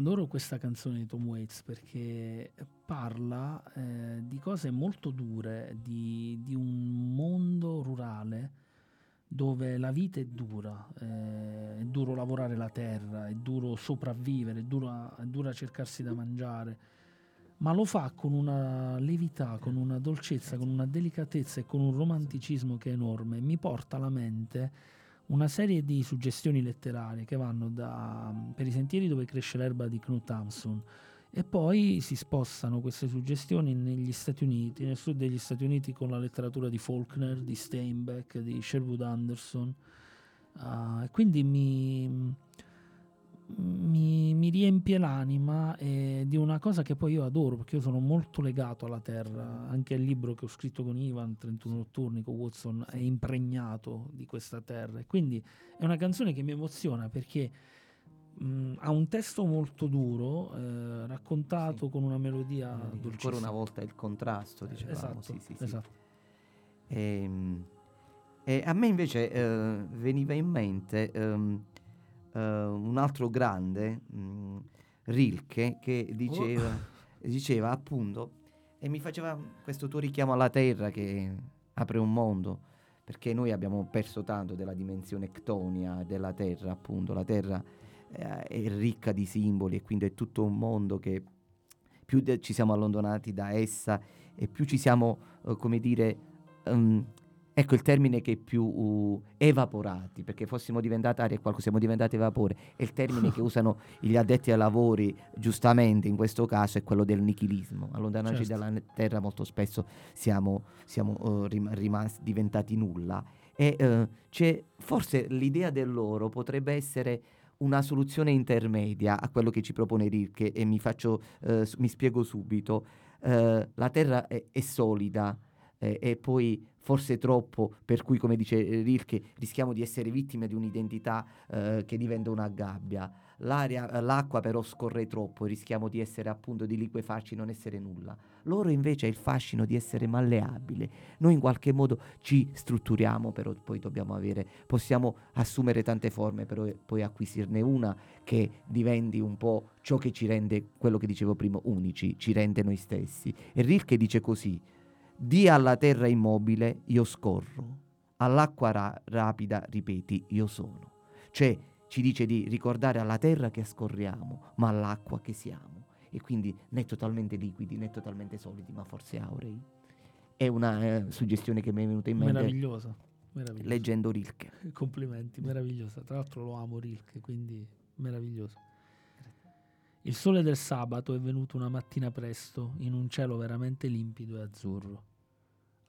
Adoro questa canzone di Tom Waits perché parla eh, di cose molto dure, di, di, un mondo rurale dove la vita è dura, eh, è duro lavorare la terra, è duro sopravvivere, è dura, è dura cercarsi da mangiare, ma lo fa con una levità, con una dolcezza, con una delicatezza e con un romanticismo che è enorme. Mi porta alla mente una serie di suggestioni letterarie che vanno da, per i sentieri dove cresce l'erba di Knut Hamsun e poi si spostano queste suggestioni negli Stati Uniti, nel sud degli Stati Uniti con la letteratura di Faulkner, di Steinbeck, di Sherwood Anderson. Uh, quindi mi, mi, mi, riempie l'anima eh, di una cosa che poi io adoro, perché io sono molto legato alla terra, anche il libro che ho scritto con Ivan, 31 notturni, con Watson, è impregnato di questa terra. E quindi è una canzone che mi emoziona perché mh, ha un testo molto duro, eh, raccontato sì. con una melodia dolcissima. Ancora una volta il contrasto, dicevamo. Esatto, sì, sì, esatto. E, ehm, e a me invece eh, veniva in mente... Um, uh, un altro grande, mh, mm, Rilke, che diceva, oh. diceva appunto, e mi faceva questo tuo richiamo alla terra che apre un mondo, perché noi abbiamo perso tanto della dimensione ctonia della terra, appunto, la terra eh, è ricca di simboli e quindi è tutto un mondo che più de- ci siamo allontanati da essa e più ci siamo, uh, come dire, um, ecco il termine che è più uh, evaporati, perché fossimo diventati aria e qualcosa, siamo diventati vapore, e il termine che usano gli addetti ai lavori, giustamente in questo caso, è quello del nichilismo. Allontanarci certo. dalla terra molto spesso siamo, siamo uh, rim- rimasti diventati nulla. E uh, c'è, forse l'idea dell'oro potrebbe essere una soluzione intermedia a quello che ci propone Rilke e mi, faccio, uh, mi spiego subito. Uh, la terra è, è solida eh, e poi forse troppo, per cui come dice Rilke rischiamo di essere vittime di un'identità eh, che diventa una gabbia. L'aria, l'acqua però scorre troppo, rischiamo di essere appunto di liquefarci, non essere nulla. Loro invece ha il fascino di essere malleabile. Noi in qualche modo ci strutturiamo, però poi dobbiamo avere, possiamo assumere tante forme, però poi acquisirne una che diventi un po' ciò che ci rende, quello che dicevo prima, unici, ci rende noi stessi. E Rilke dice così, Di alla terra immobile, io scorro. All'acqua ra- rapida, ripeti, io sono. Cioè, ci dice di ricordare alla terra che scorriamo, ma all'acqua che siamo. E quindi né totalmente liquidi, né totalmente solidi, ma forse aurei. È una eh, suggestione che mi è venuta in mente. Meravigliosa. meravigliosa. Leggendo Rilke. Complimenti, meravigliosa. Tra l'altro lo amo Rilke, quindi meraviglioso. Il sole del sabato è venuto una mattina presto, in un cielo veramente limpido e azzurro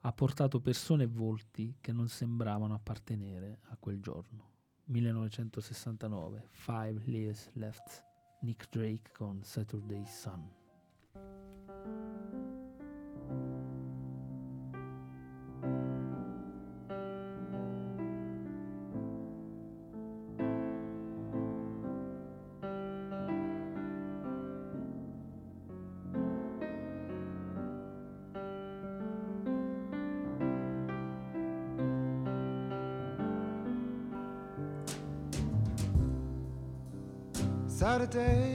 ha portato persone e volti che non sembravano appartenere a quel giorno. 1969, Five Years Left, Nick Drake con Saturday Sun. Saturday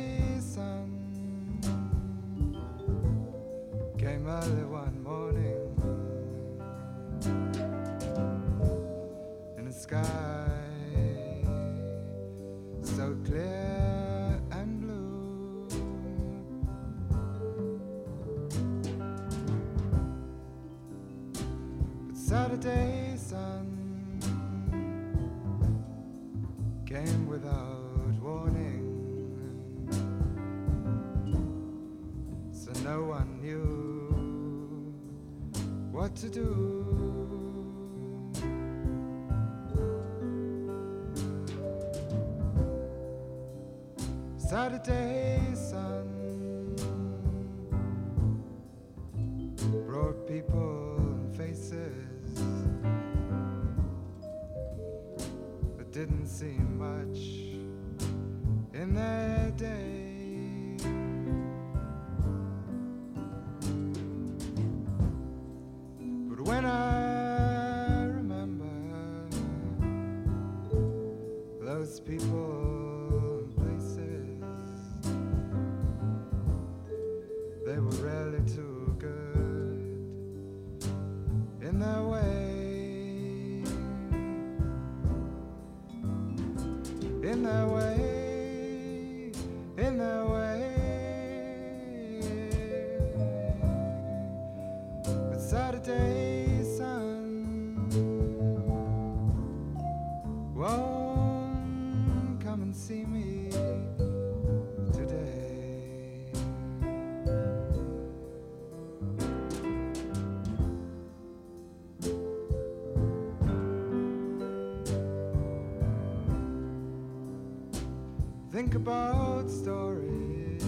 about stories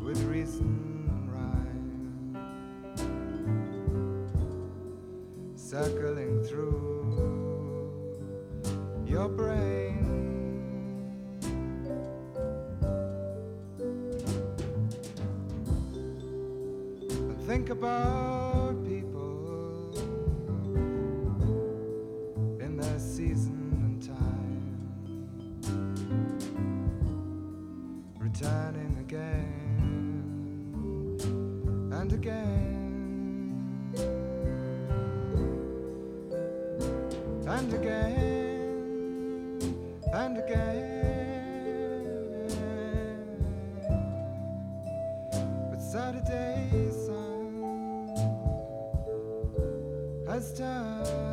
with reason and rhyme circling through your brain. And think about Saturday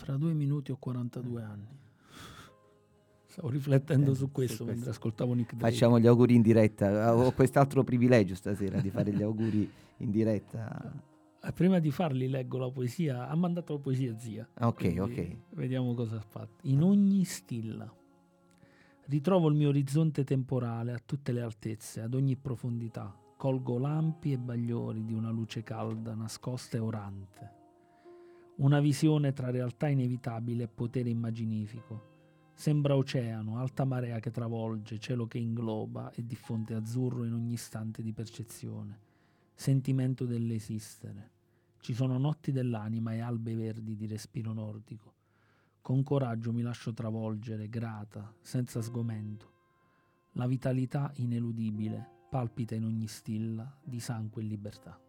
Fra due minuti ho 42 anni. Stavo riflettendo eh, su questo mentre questo. ascoltavo Nick Drake. Facciamo gli auguri in diretta. Ho quest'altro privilegio stasera di fare gli auguri in diretta. Eh, prima di farli leggo la poesia. Ha mandato la poesia zia. Ok, ok. Vediamo cosa ha fatto. In ogni stilla. Ritrovo il mio orizzonte temporale a tutte le altezze, ad ogni profondità. Colgo lampi e bagliori di una luce calda, nascosta e orante. Una visione tra realtà inevitabile e potere immaginifico Sembra oceano, alta marea che travolge, cielo che ingloba e diffonde azzurro in ogni istante di percezione. Sentimento dell'esistere. Ci sono notti dell'anima e albe verdi di respiro nordico. Con coraggio mi lascio travolgere, grata, senza sgomento. La vitalità ineludibile palpita in ogni stilla di sangue e libertà.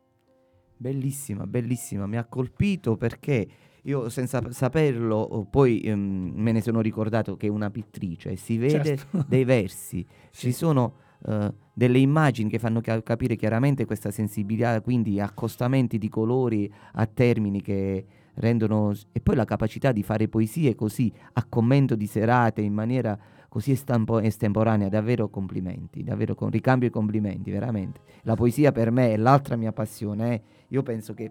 Bellissima, bellissima, mi ha colpito perché io senza saperlo poi um, me ne sono ricordato che è una pittrice, si vede certo. dei versi, sì. ci sono uh, delle immagini che fanno ca- capire chiaramente questa sensibilità, quindi accostamenti di colori a termini che rendono... e poi la capacità di fare poesie così a commento di serate in maniera così estemporanea, davvero complimenti, davvero con ricambio e complimenti, veramente. La poesia per me è l'altra mia passione, eh. io penso che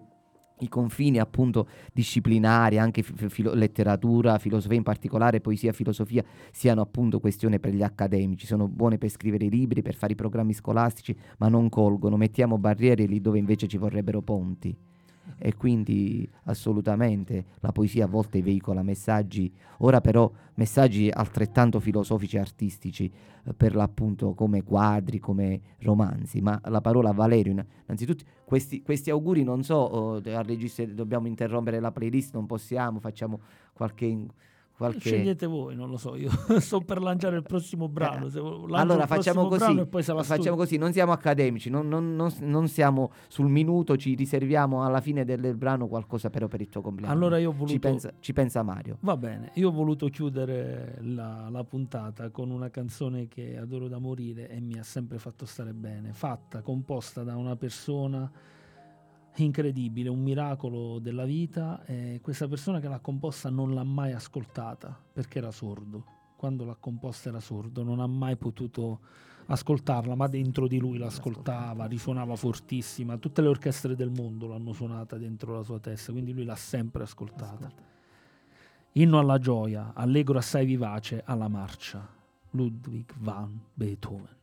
i confini appunto disciplinari, anche filo- letteratura, filosofia in particolare, poesia, filosofia, siano appunto questione per gli accademici, sono buone per scrivere i libri, per fare i programmi scolastici, ma non colgono, mettiamo barriere lì dove invece ci vorrebbero ponti e quindi assolutamente la poesia a volte veicola messaggi, ora però messaggi altrettanto filosofici e artistici eh, per l'appunto come quadri, come romanzi, ma la parola Valerio, innanzitutto questi, questi auguri non so, oh, al regista dobbiamo interrompere la playlist, non possiamo, facciamo qualche Qualche... Scegliete voi, non lo so, io sto per lanciare il prossimo brano. Eh, allora facciamo così, facciamo così, non siamo accademici, non, non, non, non, siamo sul minuto, ci riserviamo alla fine del brano qualcosa però per il tuo compleanno. Allora io ho voluto... ci, pensa, ci pensa Mario. Va bene, io ho voluto chiudere la, la puntata con una canzone che adoro da morire e mi ha sempre fatto stare bene, fatta, composta da una persona incredibile, un miracolo della vita. E questa persona che l'ha composta non l'ha mai ascoltata perché era sordo. Quando l'ha composta era sordo, non ha mai potuto ascoltarla, ma dentro di lui l'ascoltava, risuonava fortissima. Tutte le orchestre del mondo l'hanno suonata dentro la sua testa, quindi lui l'ha sempre ascoltata. Inno alla gioia, allegro assai vivace alla marcia. Ludwig van Beethoven.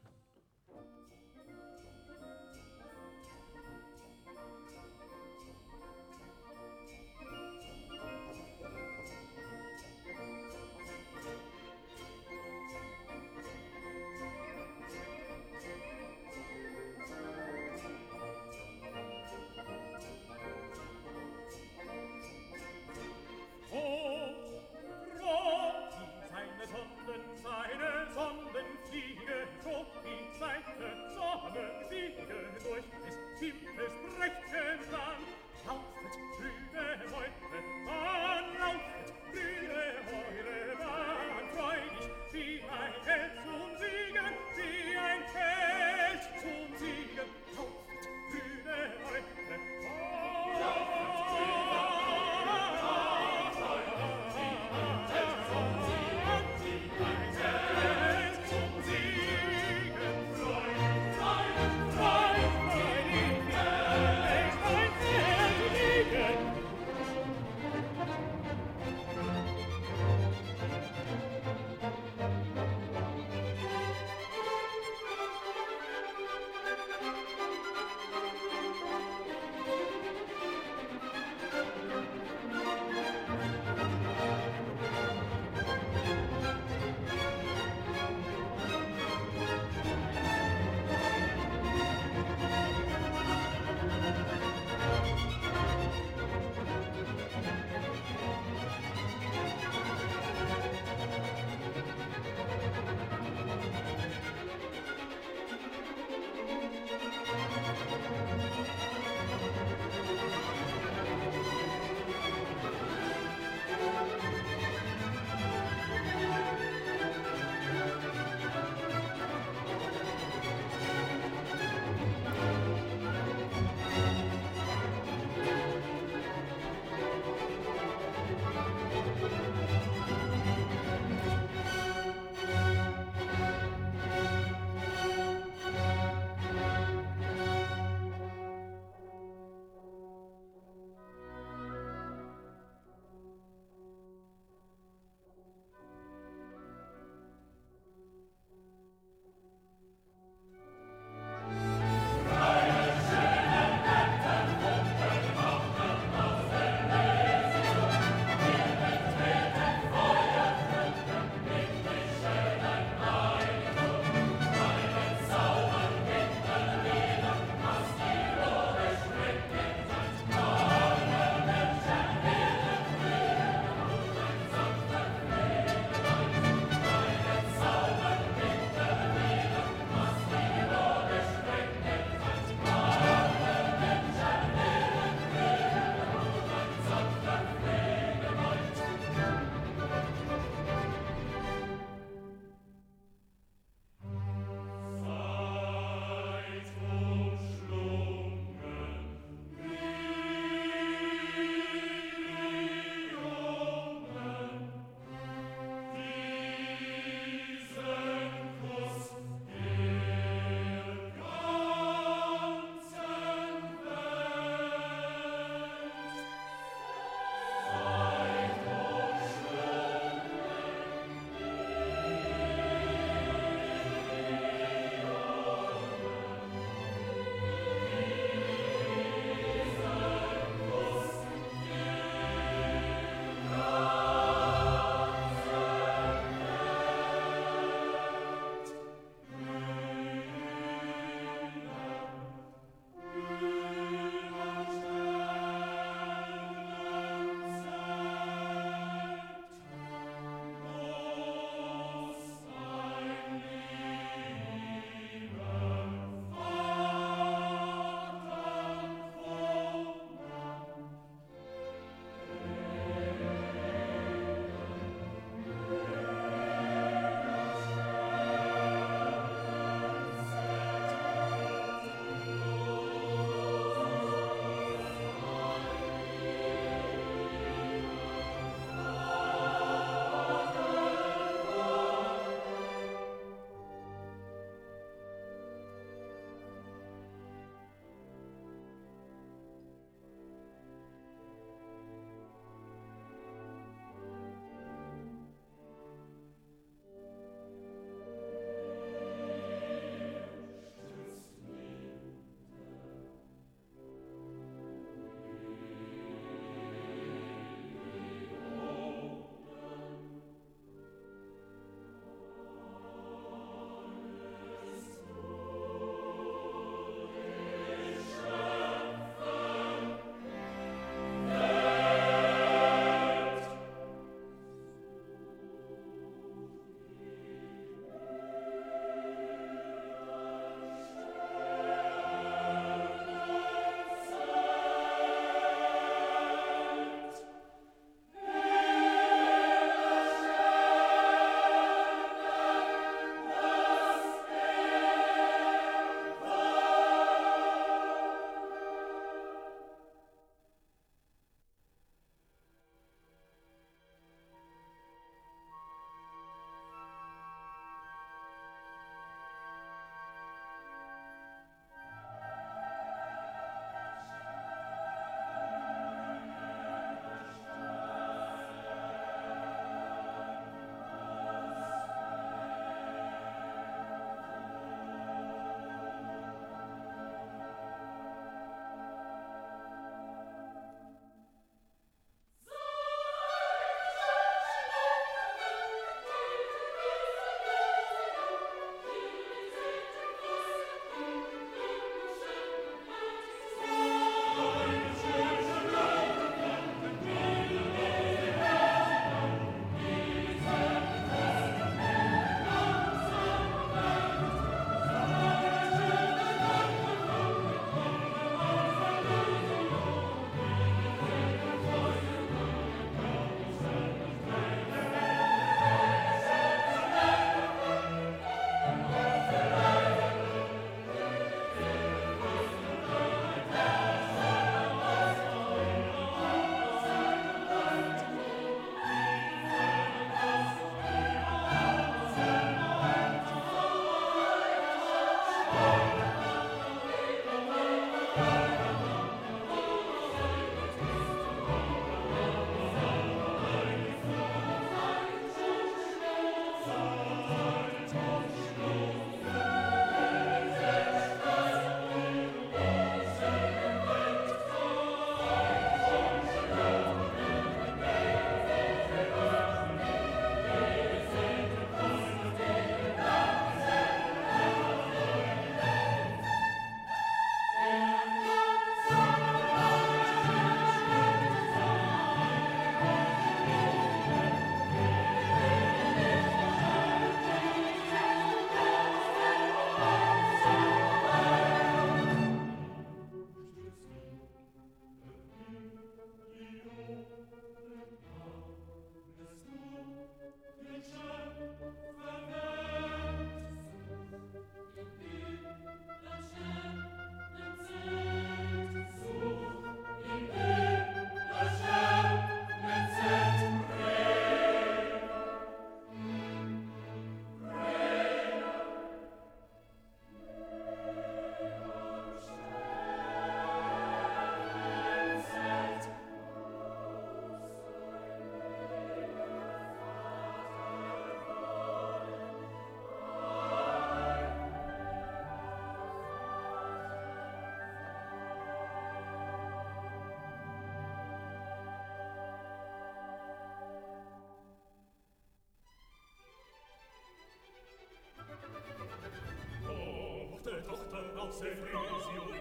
auf Sephrosion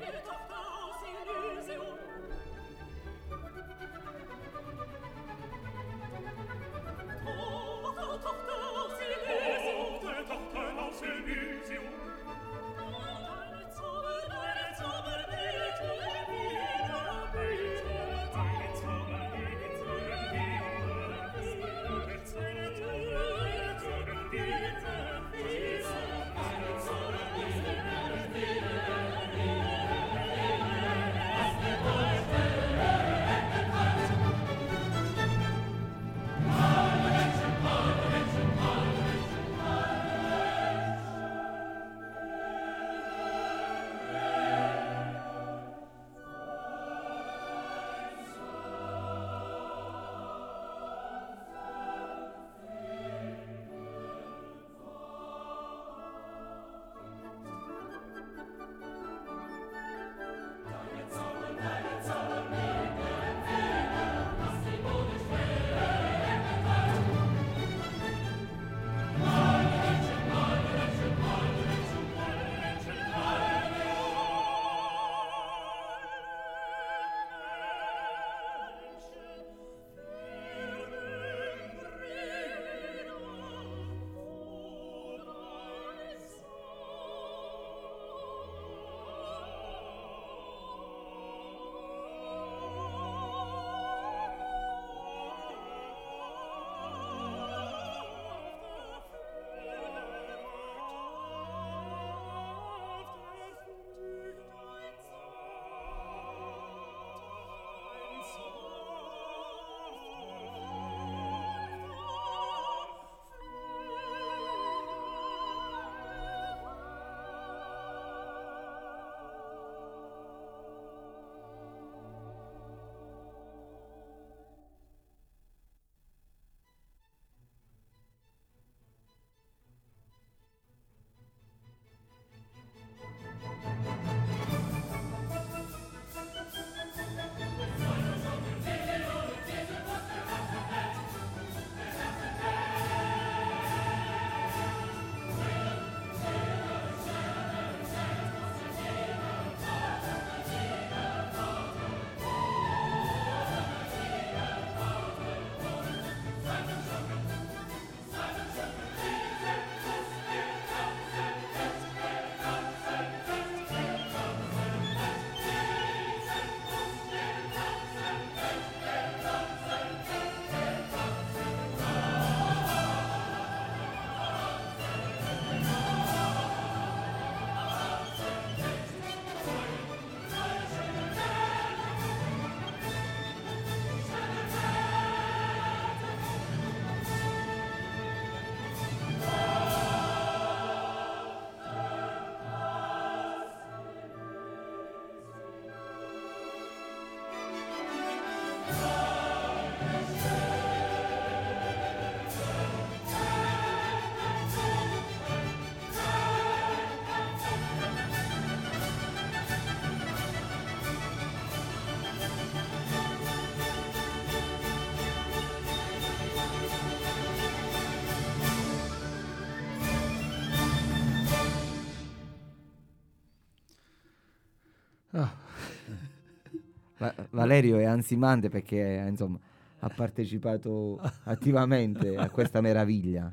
Valerio è ansimante perché insomma, ha partecipato attivamente a questa meraviglia.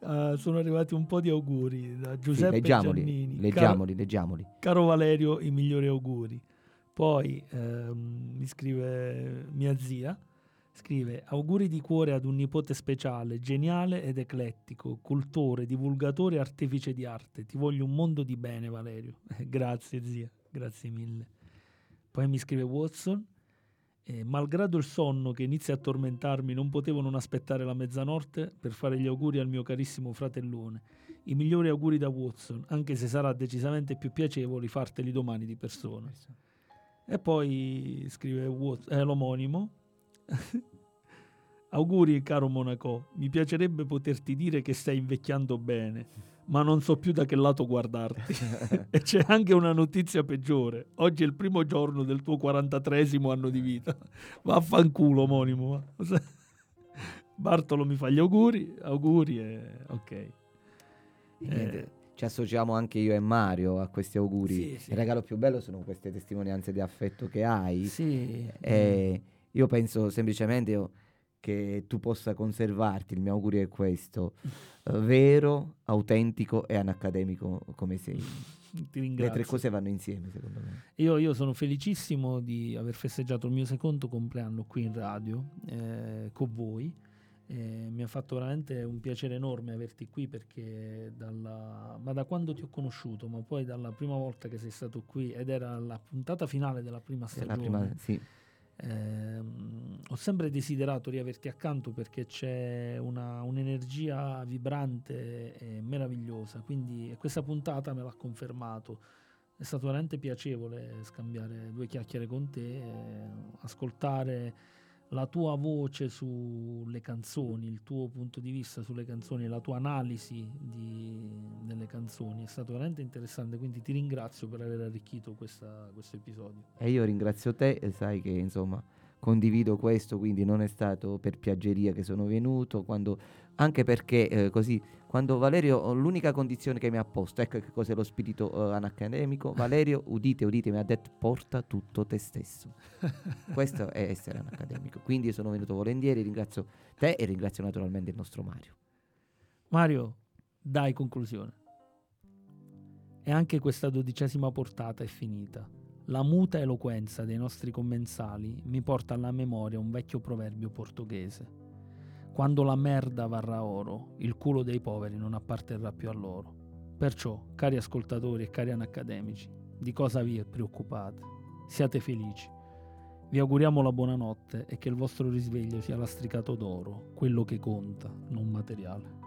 Uh, sono arrivati un po' di auguri da Giuseppe sì, leggiamoli, Giannini. Leggiamoli, caro, leggiamoli. Caro Valerio, i migliori auguri. Poi ehm, mi scrive mia zia, scrive auguri di cuore ad un nipote speciale, geniale ed eclettico, cultore, divulgatore e artefice di arte. Ti voglio un mondo di bene Valerio. grazie zia, grazie mille. Poi mi scrive Watson, eh, malgrado il sonno che inizia a tormentarmi, non potevo non aspettare la mezzanotte per fare gli auguri al mio carissimo fratellone. I migliori auguri da Watson, anche se sarà decisamente più piacevole farteli domani di persona. E poi scrive Watson, eh, l'omonimo. auguri caro Monaco, mi piacerebbe poterti dire che stai invecchiando bene ma non so più da che lato guardarti. e c'è anche una notizia peggiore. Oggi è il primo giorno del tuo 43 anno di vita. Vaffanculo, omonimo. Bartolo mi fa gli auguri, auguri e ok. Eh, ci associamo anche io e Mario a questi auguri. Sì, sì. Il regalo più bello sono queste testimonianze di affetto che hai. Sì. E io penso semplicemente io, che tu possa conservarti, il mio augurio è questo, eh, vero, autentico e anacademico come sei. Ti ringrazio. Le tre cose vanno insieme, secondo me. Io, io, sono felicissimo di aver festeggiato il mio secondo compleanno qui in radio eh, con voi. Eh, mi ha fatto veramente un piacere enorme averti qui perché dalla, ma da quando ti ho conosciuto, ma poi dalla prima volta che sei stato qui ed era la puntata finale della prima stagione. Prima, sì. Eh, ho sempre desiderato riaverti accanto perché c'è una, un'energia vibrante e meravigliosa. Quindi questa puntata me l'ha confermato. È stato veramente piacevole scambiare due chiacchiere con te, ascoltare la tua voce sulle canzoni, il tuo punto di vista sulle canzoni, la tua analisi di, delle canzoni. È stato veramente interessante, quindi ti ringrazio per aver arricchito questo episodio. E io ringrazio te, sai che insomma condivido questo, quindi non è stato per piaggeria che sono venuto, quando, anche perché eh, così, quando Valerio, l'unica condizione che mi ha posto, ecco che cos'è lo spirito uh, anacademico, Valerio, udite, udite, mi ha detto porta tutto te stesso. Questo è essere anacademico, quindi sono venuto volentieri, ringrazio te e ringrazio naturalmente il nostro Mario. Mario, dai conclusione. E anche questa dodicesima portata è finita. La muta eloquenza dei nostri commensali mi porta alla memoria un vecchio proverbio portoghese. Quando la merda varrà oro, il culo dei poveri non apparterrà più a loro. Perciò, cari ascoltatori e cari anacademici, di cosa vi preoccupate? Siate felici. Vi auguriamo la buonanotte e che il vostro risveglio sia lastricato d'oro, quello che conta, non materiale.